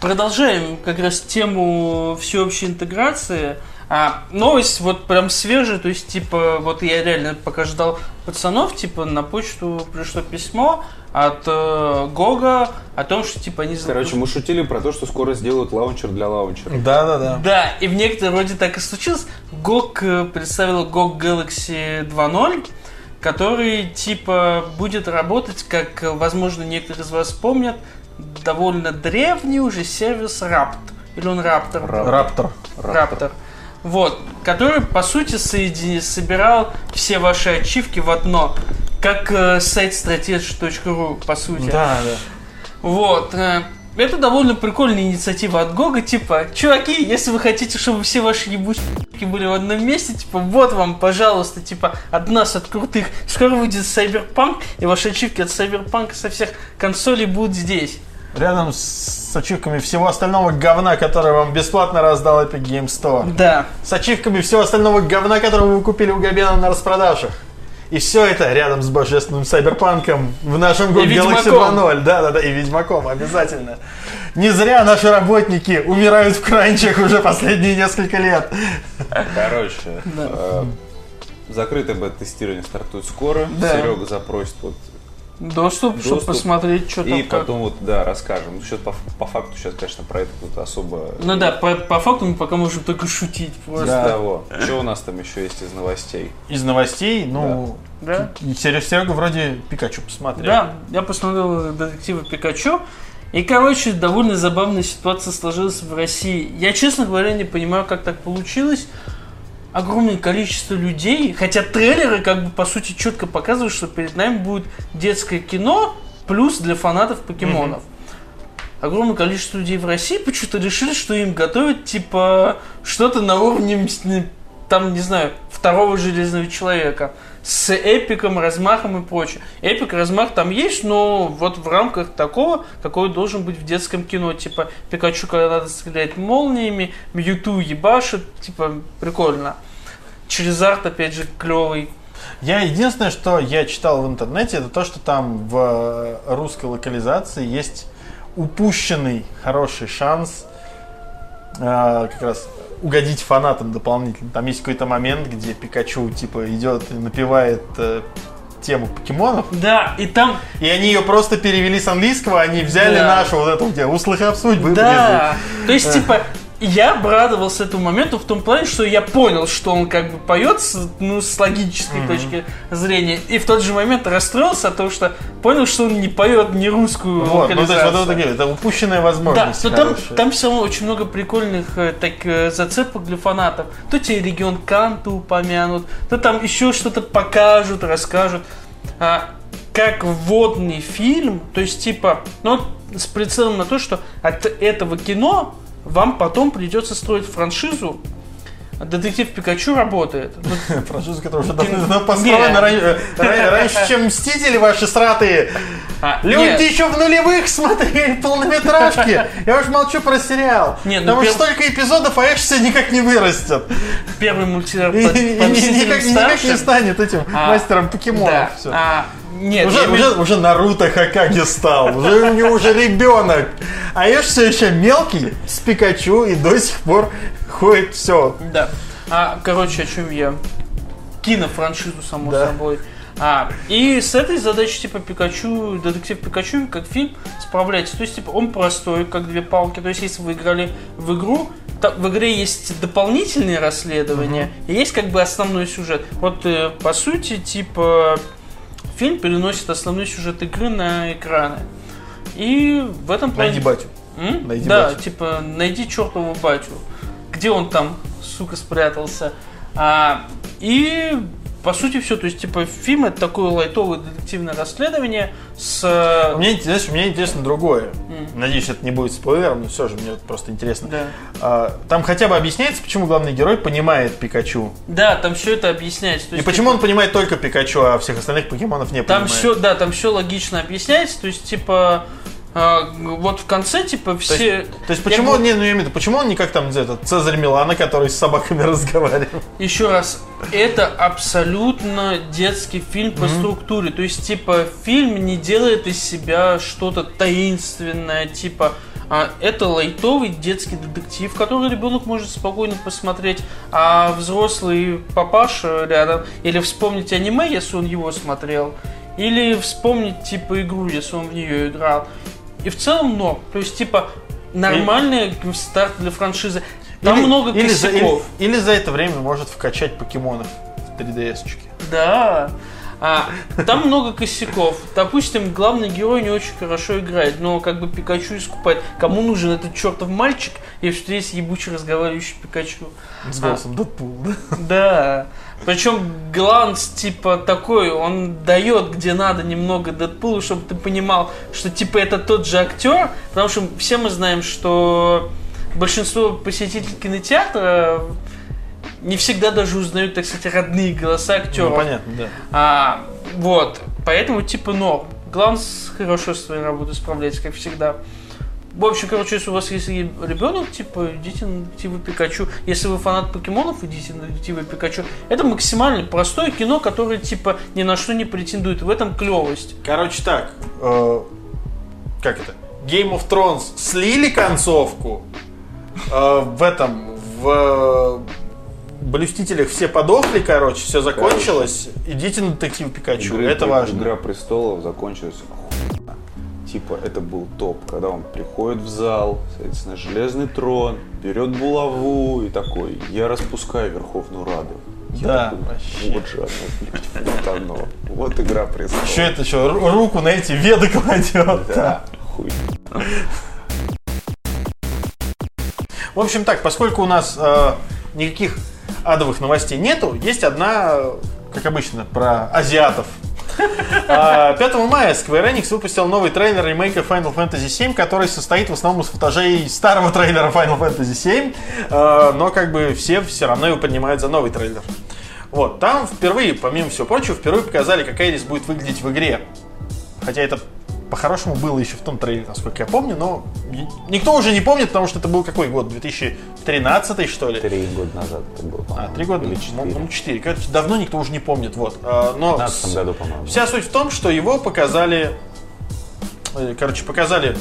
продолжаем как раз тему всеобщей интеграции. А, новость вот прям свежая, то есть, типа, вот я реально пока ждал пацанов, типа, на почту пришло письмо от э, Гога о том, что, типа, они... Короче, мы шутили про то, что скоро сделают лаунчер для лаунчера. Да-да-да. Да, и в некотором роде так и случилось. GOG э, представил GOG Galaxy 2.0, который, типа, будет работать, как, возможно, некоторые из вас помнят, довольно древний уже сервис Rapt. Или он Raptor? Раптор. Раптор. Вот, который, по сути, соедини- собирал все ваши ачивки в одно. Как э, сайт strategy.ru, по сути. Да, да. Вот. э, Это довольно прикольная инициатива от Гога, типа, чуваки, если вы хотите, чтобы все ваши ебучки были в одном месте, типа, вот вам, пожалуйста, типа, от нас, от крутых. Скоро выйдет Cyberpunk, и ваши ачивки от Cyberpunk со всех консолей будут здесь. Рядом с ачивками всего остального говна, которое вам бесплатно раздал Epic Game Store. Да. С ачивками всего остального говна, которого вы купили у Габена на распродажах. И все это рядом с божественным Сайберпанком в нашем Google Galaxy Ведьмаком. 2.0. Да-да-да, и Ведьмаком, обязательно. Не зря наши работники умирают в кранчах уже последние несколько лет. Короче, э, закрытое бета-тестирование стартует скоро. Да. Серега запросит вот Доступ, чтобы Доступ. посмотреть, что там И как. потом вот, да, расскажем. Ну, Сейчас по, по факту, сейчас, конечно, про это тут особо... Ну да, по, по факту мы пока можем только шутить просто. После того. Что у нас там еще есть из новостей? Из новостей, ну, Да? Серега, Серега вроде Пикачу посмотрел. Да, я посмотрел детектива Пикачу. И, короче, довольно забавная ситуация сложилась в России. Я, честно говоря, не понимаю, как так получилось. Огромное количество людей, хотя трейлеры, как бы, по сути, четко показывают, что перед нами будет детское кино, плюс для фанатов покемонов. Огромное количество людей в России почему-то решили, что им готовят, типа, что-то на уровне, там, не знаю, второго Железного Человека. С эпиком, размахом и прочее. Эпик, размах там есть, но вот в рамках такого, какой должен быть в детском кино. Типа, Пикачу, когда надо стрелять молниями, Мьюту ебашит, типа, прикольно. Через опять же, клевый. Я единственное, что я читал в интернете, это то, что там в русской локализации есть упущенный хороший шанс э, как раз угодить фанатам дополнительно. Там есть какой-то момент, где Пикачу типа идет и напевает э, тему покемонов, Да, и там и они ее просто перевели с английского, они взяли Да. нашу вот эту, где услыхав судьбы. Да. То есть, типа, я обрадовался этому моменту в том плане, что я понял, что он как бы поет, с, ну, с логической точки зрения, и в тот же момент расстроился от того, что понял, что он не поет не русскую Вот, ну, то есть вот это, такие, это упущенная Да, возможность. но там, хорошая. там все равно очень много прикольных э, так, э, зацепок для фанатов. То тебе регион Канта упомянут, то там еще что-то покажут, расскажут. А, как вводный фильм, то есть типа, ну, вот с прицелом на то, что от этого кино вам потом придется строить франшизу. Детектив Пикачу работает. Ну, Франшиза, которая уже давно построена ран- ра- раньше, чем Мстители ваши сратые. а, Люди еще в нулевых смотрели полнометражки. Я уж молчу про сериал. Ну Потому что столько эпизодов, а Эш все никак не вырастет. первый мультсериал И, по, и- по и «Мстителям никак, не старшим». станет этим А, мастером покемонов. А, нет, Уже, я имею- уже, уже Наруто Хакаги стал, уже у него уже ребенок. А Эш все еще мелкий, с Пикачу и до сих пор ходит все. Да. А, короче, о чем я? Кинофраншизу, само Да. собой. А, и с этой задачей, типа, Пикачу, детектив Пикачу, как фильм, справляется. То есть, типа, он простой, как две палки. То есть, если вы играли в игру, в игре есть дополнительные расследования, и есть, как бы, основной сюжет. Вот, э, по сути, типа, фильм переносит основной сюжет игры на экраны. И в этом плане... Найди батю. М? Найди да, батю. типа, найди чертову батю. Где он там, сука, спрятался. А, и, по сути, все. То есть, типа, фильм это такое лайтовое детективное расследование с... э, Мне, знаешь, мне интересно другое. М. Надеюсь, это не будет спойлером, но все же мне просто интересно. Да. А, там хотя бы объясняется, почему главный герой понимает Пикачу. да, там все это объясняется. То И есть, почему типа, он понимает только Пикачу, а всех остальных покемонов не Там понимает. все, да, там все логично объясняется. То есть, типа, а, вот в конце, типа, То все... есть, то есть почему Я он не, ну, я имею в виду, почему он не как там этот Цезарь Милана, который с собаками разговаривал? Еще раз, это абсолютно детский фильм по структуре. То есть, типа, фильм не делает из себя что-то таинственное, типа, А, Это лайтовый детский детектив, который ребенок может спокойно посмотреть, а взрослый папаша рядом, или вспомнить аниме, если он его смотрел, или вспомнить типа игру, если он в нее играл. И в целом норм. То есть типа нормальный старт для франшизы. Там Или- много или за, или, косяков. или за это время может вкачать покемонов в 3DS-очке. Да. А, там много косяков. Допустим, главный герой не очень хорошо играет, но как бы Пикачу искупает. Кому нужен этот чертов мальчик, если есть ебучий разговаривающий Пикачу? С А. голосом Дэдпул, да? Да. Причем гланс типа такой, он дает где надо немного Дэдпулу, чтобы ты понимал, что типа это тот же актер, потому что все мы знаем, что большинство посетителей кинотеатра не всегда даже узнают, так сказать, родные голоса актеров. Ну, понятно, да. А, вот, поэтому типа норм. Гланс хорошо своей работой справляется, как всегда. В общем, короче, если у вас есть ребенок, типа, идите на детективы Пикачу. Если вы фанат покемонов, идите на детективы Пикачу. Это максимально простое кино, которое, типа, ни на что не претендует. В этом клевость. Короче так, э, как это? Game of Thrones слили концовку. Э, в этом, в э, Блюстителях все подохли, короче, все закончилось. Идите на детектив Пикачу, Игры- это важно. Игра престолов закончилась. Типа, это был топ, когда он приходит в зал, садится на железный трон, берет булаву и такой, я распускаю Верховную Раду. Я Да, такой, вообще. Вот же оно, блядь, вот оно. Вот игра престолов. Еще это что, ру- руку на эти веды кладет. Да, хуй. В общем так, поскольку у нас э, никаких адовых новостей нету, есть одна, как обычно, про азиатов. А, 5 мая Square Enix выпустил новый трейлер ремейка Final Fantasy VII, который состоит в основном из футажей старого трейлера Final Fantasy VII, э, но как бы все все равно его поднимают за новый трейлер. Вот, там впервые, помимо всего прочего, впервые показали, как Эрис будет выглядеть в игре. Хотя это по-хорошему было еще в том трейлере, насколько я помню, но ни- никто уже не помнит, потому что это был какой год? 2013 что ли? Три года назад это было, А, три года? Или Ну, четыре. Ну, четыре. Короче, давно никто уже не помнит. Вот. А, Но В 15 с- году, по-моему. вся суть в том, что его показали... э, Короче, показали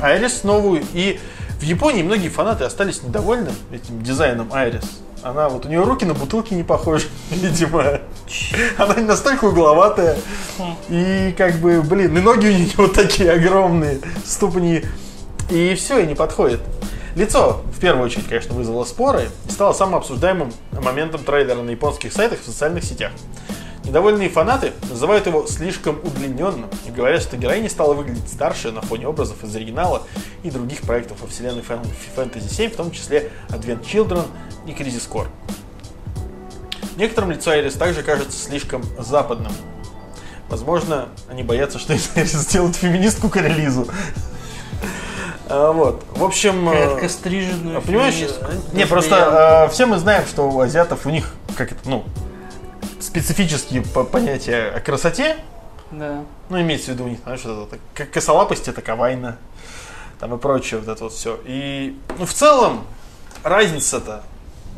Айрис новую, и в Японии многие фанаты остались недовольны этим дизайном Айрис. Она вот, у нее руки на бутылки не похожи, видимо. Она не настолько угловатая. И как бы, блин, и ноги у нее вот такие огромные, ступни. И все, и не подходит. Лицо, в первую очередь, конечно, вызвало споры и стало самым обсуждаемым моментом трейлера на японских сайтах и в социальных сетях. Недовольные фанаты называют его слишком удлиненным и говорят, что героиня стала выглядеть старше на фоне образов из оригинала и других проектов во вселенной Final Fantasy VII, в том числе Advent Children и Crisis Core. Некоторым лицо Айрис также кажется слишком западным. Возможно, они боятся, что Айрис сделают феминистку к релизу. А, Вот. В общем... э, Коротко стриженную. Понимаешь, феминистку. не, просто я- э, все мы знаем, что у азиатов у них, как это, ну, специфические по- понятия о красоте, Да. ну, имеется в виду у них, знаешь, вот это, как косолапость, это кавайна, там и прочее, вот это вот все. И, ну, в целом, разница-то,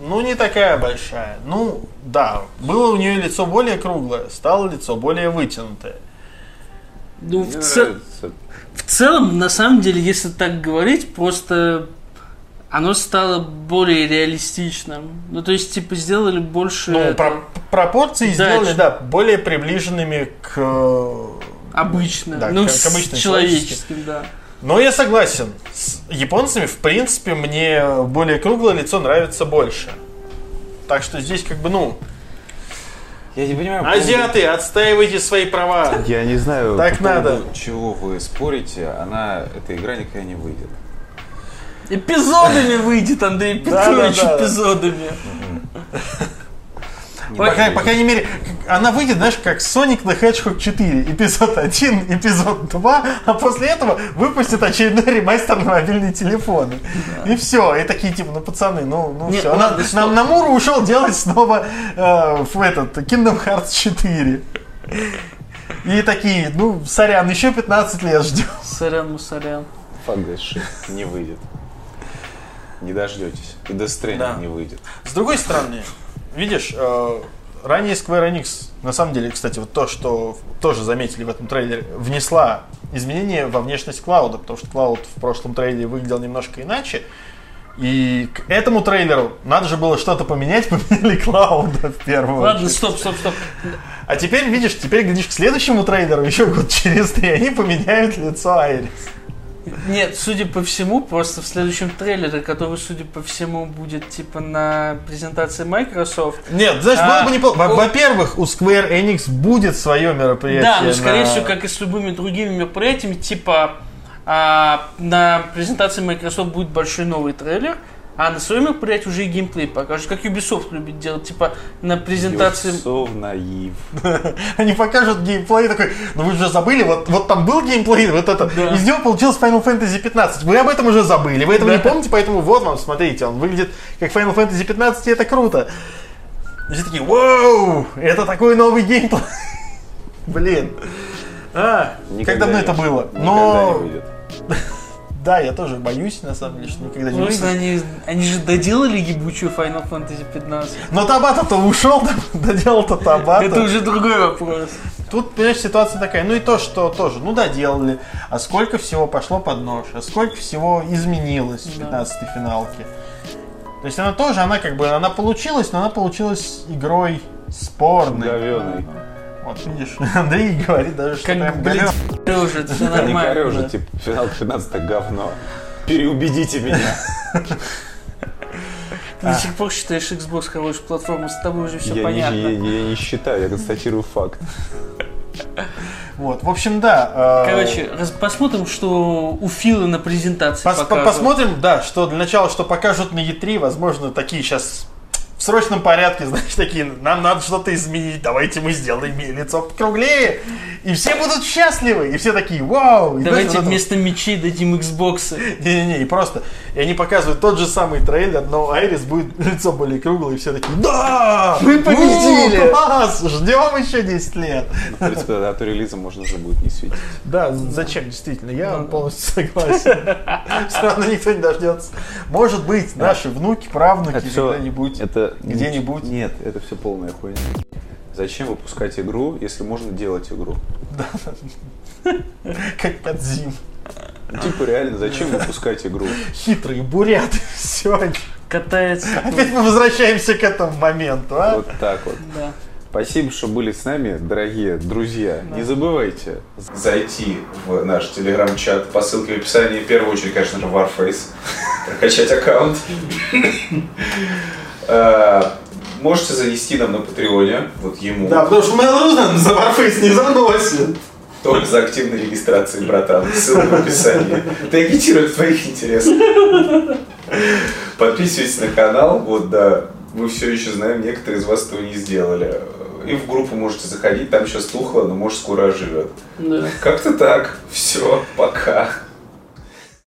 ну, не такая большая. Ну, да, было у нее лицо более круглое, стало лицо более вытянутое. Ну, Мне в, цел- в целом, на самом деле, если так говорить, просто оно стало более реалистичным. Ну, то есть, типа, сделали больше Ну, это, про- пропорции Да, сделали, да, более приближенными к э, обычно. Да, ну, к- к обычным человеческим, да. Но я согласен. С японцами, в принципе, мне более круглое лицо нравится больше. Так что здесь как бы, ну, Я не понимаю. азиаты, отстаивайте свои права. Я не знаю, Так надо. чего вы спорите, она, эта игра никогда не выйдет. Эпизодами выйдет, Андрей Да, Петрович, да, да. эпизодами. Не По, крайней- по крайней мере, она выйдет, знаешь, как Sonic the Hedgehog 4, эпизод 1, эпизод 2, а после этого выпустят очередной ремастер на мобильные телефоны. И все. И такие, типа, ну, пацаны, ну, ну все. ладно, На, что- на- Намуру ушел делать снова э, в этот Kingdom Hearts 4. И такие, ну, сорян, еще 15 лет ждем. Сорян, мусорян. Shit. Не выйдет. Не дождетесь. И Death Да. не выйдет. С другой стороны, видишь, э, ранее Square Enix, на самом деле, кстати, вот то, что тоже заметили в этом трейлере, внесла изменения во внешность Клауда, потому что Клауд в прошлом трейлере выглядел немножко иначе. И к этому трейлеру надо же было что-то поменять, поменяли Клауда в первую Ладно, очередь. стоп, стоп, стоп. А теперь, видишь, теперь глядишь к следующему трейлеру, еще год через три, они поменяют лицо Айрис. Нет, судя по всему, просто в следующем трейлере, который, судя по всему, будет типа на презентации Microsoft. Нет, знаешь, А, было бы неплохо. Во- Во-первых, у Square Enix будет свое мероприятие. Да, но скорее на- всего, как и с любыми другими мероприятиями, типа а, на презентации Microsoft будет большой новый трейлер, а на своем мероприятии уже и геймплей покажут, как Ubisoft любит делать, типа на презентации... Юсов наив. Они покажут геймплей такой, ну вы же забыли, вот, вот там был геймплей, вот это, Да. из него получилось Final Fantasy 15. Вы об этом уже забыли, вы этого не помните, поэтому вот вам, смотрите, он выглядит как Final Fantasy 15, и это круто. И все такие, вау, это такой новый геймплей. Блин. А, как Никогда давно не- это было? Никогда не Но. Да, я тоже боюсь, на самом деле, что никогда не Просто выйдет. они, они же доделали ебучую Final Fantasy 15. Но Табата-то ушел, доделал-то Табата. Это уже другой вопрос. Тут, понимаешь, ситуация такая, ну и то, что тоже, ну доделали, а сколько всего пошло под нож, а сколько всего изменилось в Да. 15-й финалке. То есть она тоже, она как бы, она получилась, но она получилась игрой спорной. Говёный. Вот видишь, Андрей говорит даже, что Как, говёный. корёжит, все Не нормально. корёжит, типа, финал 15 говно. Переубедите меня. Ты до сих пор считаешь Xbox хорошей платформой, с тобой уже все Я не, понятно. я- я не считаю, я констатирую факт. Вот, в общем, да. э, Короче, раз- посмотрим, что у Фила на презентации Пос- по- покажут. посмотрим, да, что для начала, что покажут на E3, возможно, такие сейчас в срочном порядке, знаешь, такие, нам надо что-то изменить, давайте мы сделаем лицо покруглее, и все будут счастливы, и все такие, вау! И знаешь, Давайте вот это вместо мечей дадим Xbox. вот- Не-не-не, и просто, и они показывают тот же самый трейлер, но Айрис будет лицо более круглое, и все такие, да! Мы победили!» У, класс! Ждем еще 10 лет! В принципе, дату релиза можно уже будет не светить. Да, зачем, действительно, я полностью согласен. Все равно никто не дождется. Может быть, наши внуки, правнуки когда-нибудь. Это Где-нибудь? Нет, это все полная хуйня. Зачем выпускать игру, если можно делать игру? Как Кадзим. Ну, Типа реально, зачем выпускать игру? Хитрые буряты. Все. Катается. Опять мы возвращаемся к этому моменту, а? Вот так вот. Да. Спасибо, что были с нами, дорогие друзья. Не забывайте зайти в наш телеграм-чат по ссылке в описании. В первую очередь, конечно же, Warface. Прокачать аккаунт. Э, Можете занести нам на Патреоне, вот ему, Да, потому что Mail.ru за Warface не заносит. только за активной регистрацией, братан. Ссылка в описании. Это агитирует в твоих интересах. Подписывайтесь на канал, вот да, мы все еще знаем, некоторые из вас этого не сделали. И в группу можете заходить, там сейчас тухло, но может скоро оживет. Да. Как-то так. Все, пока.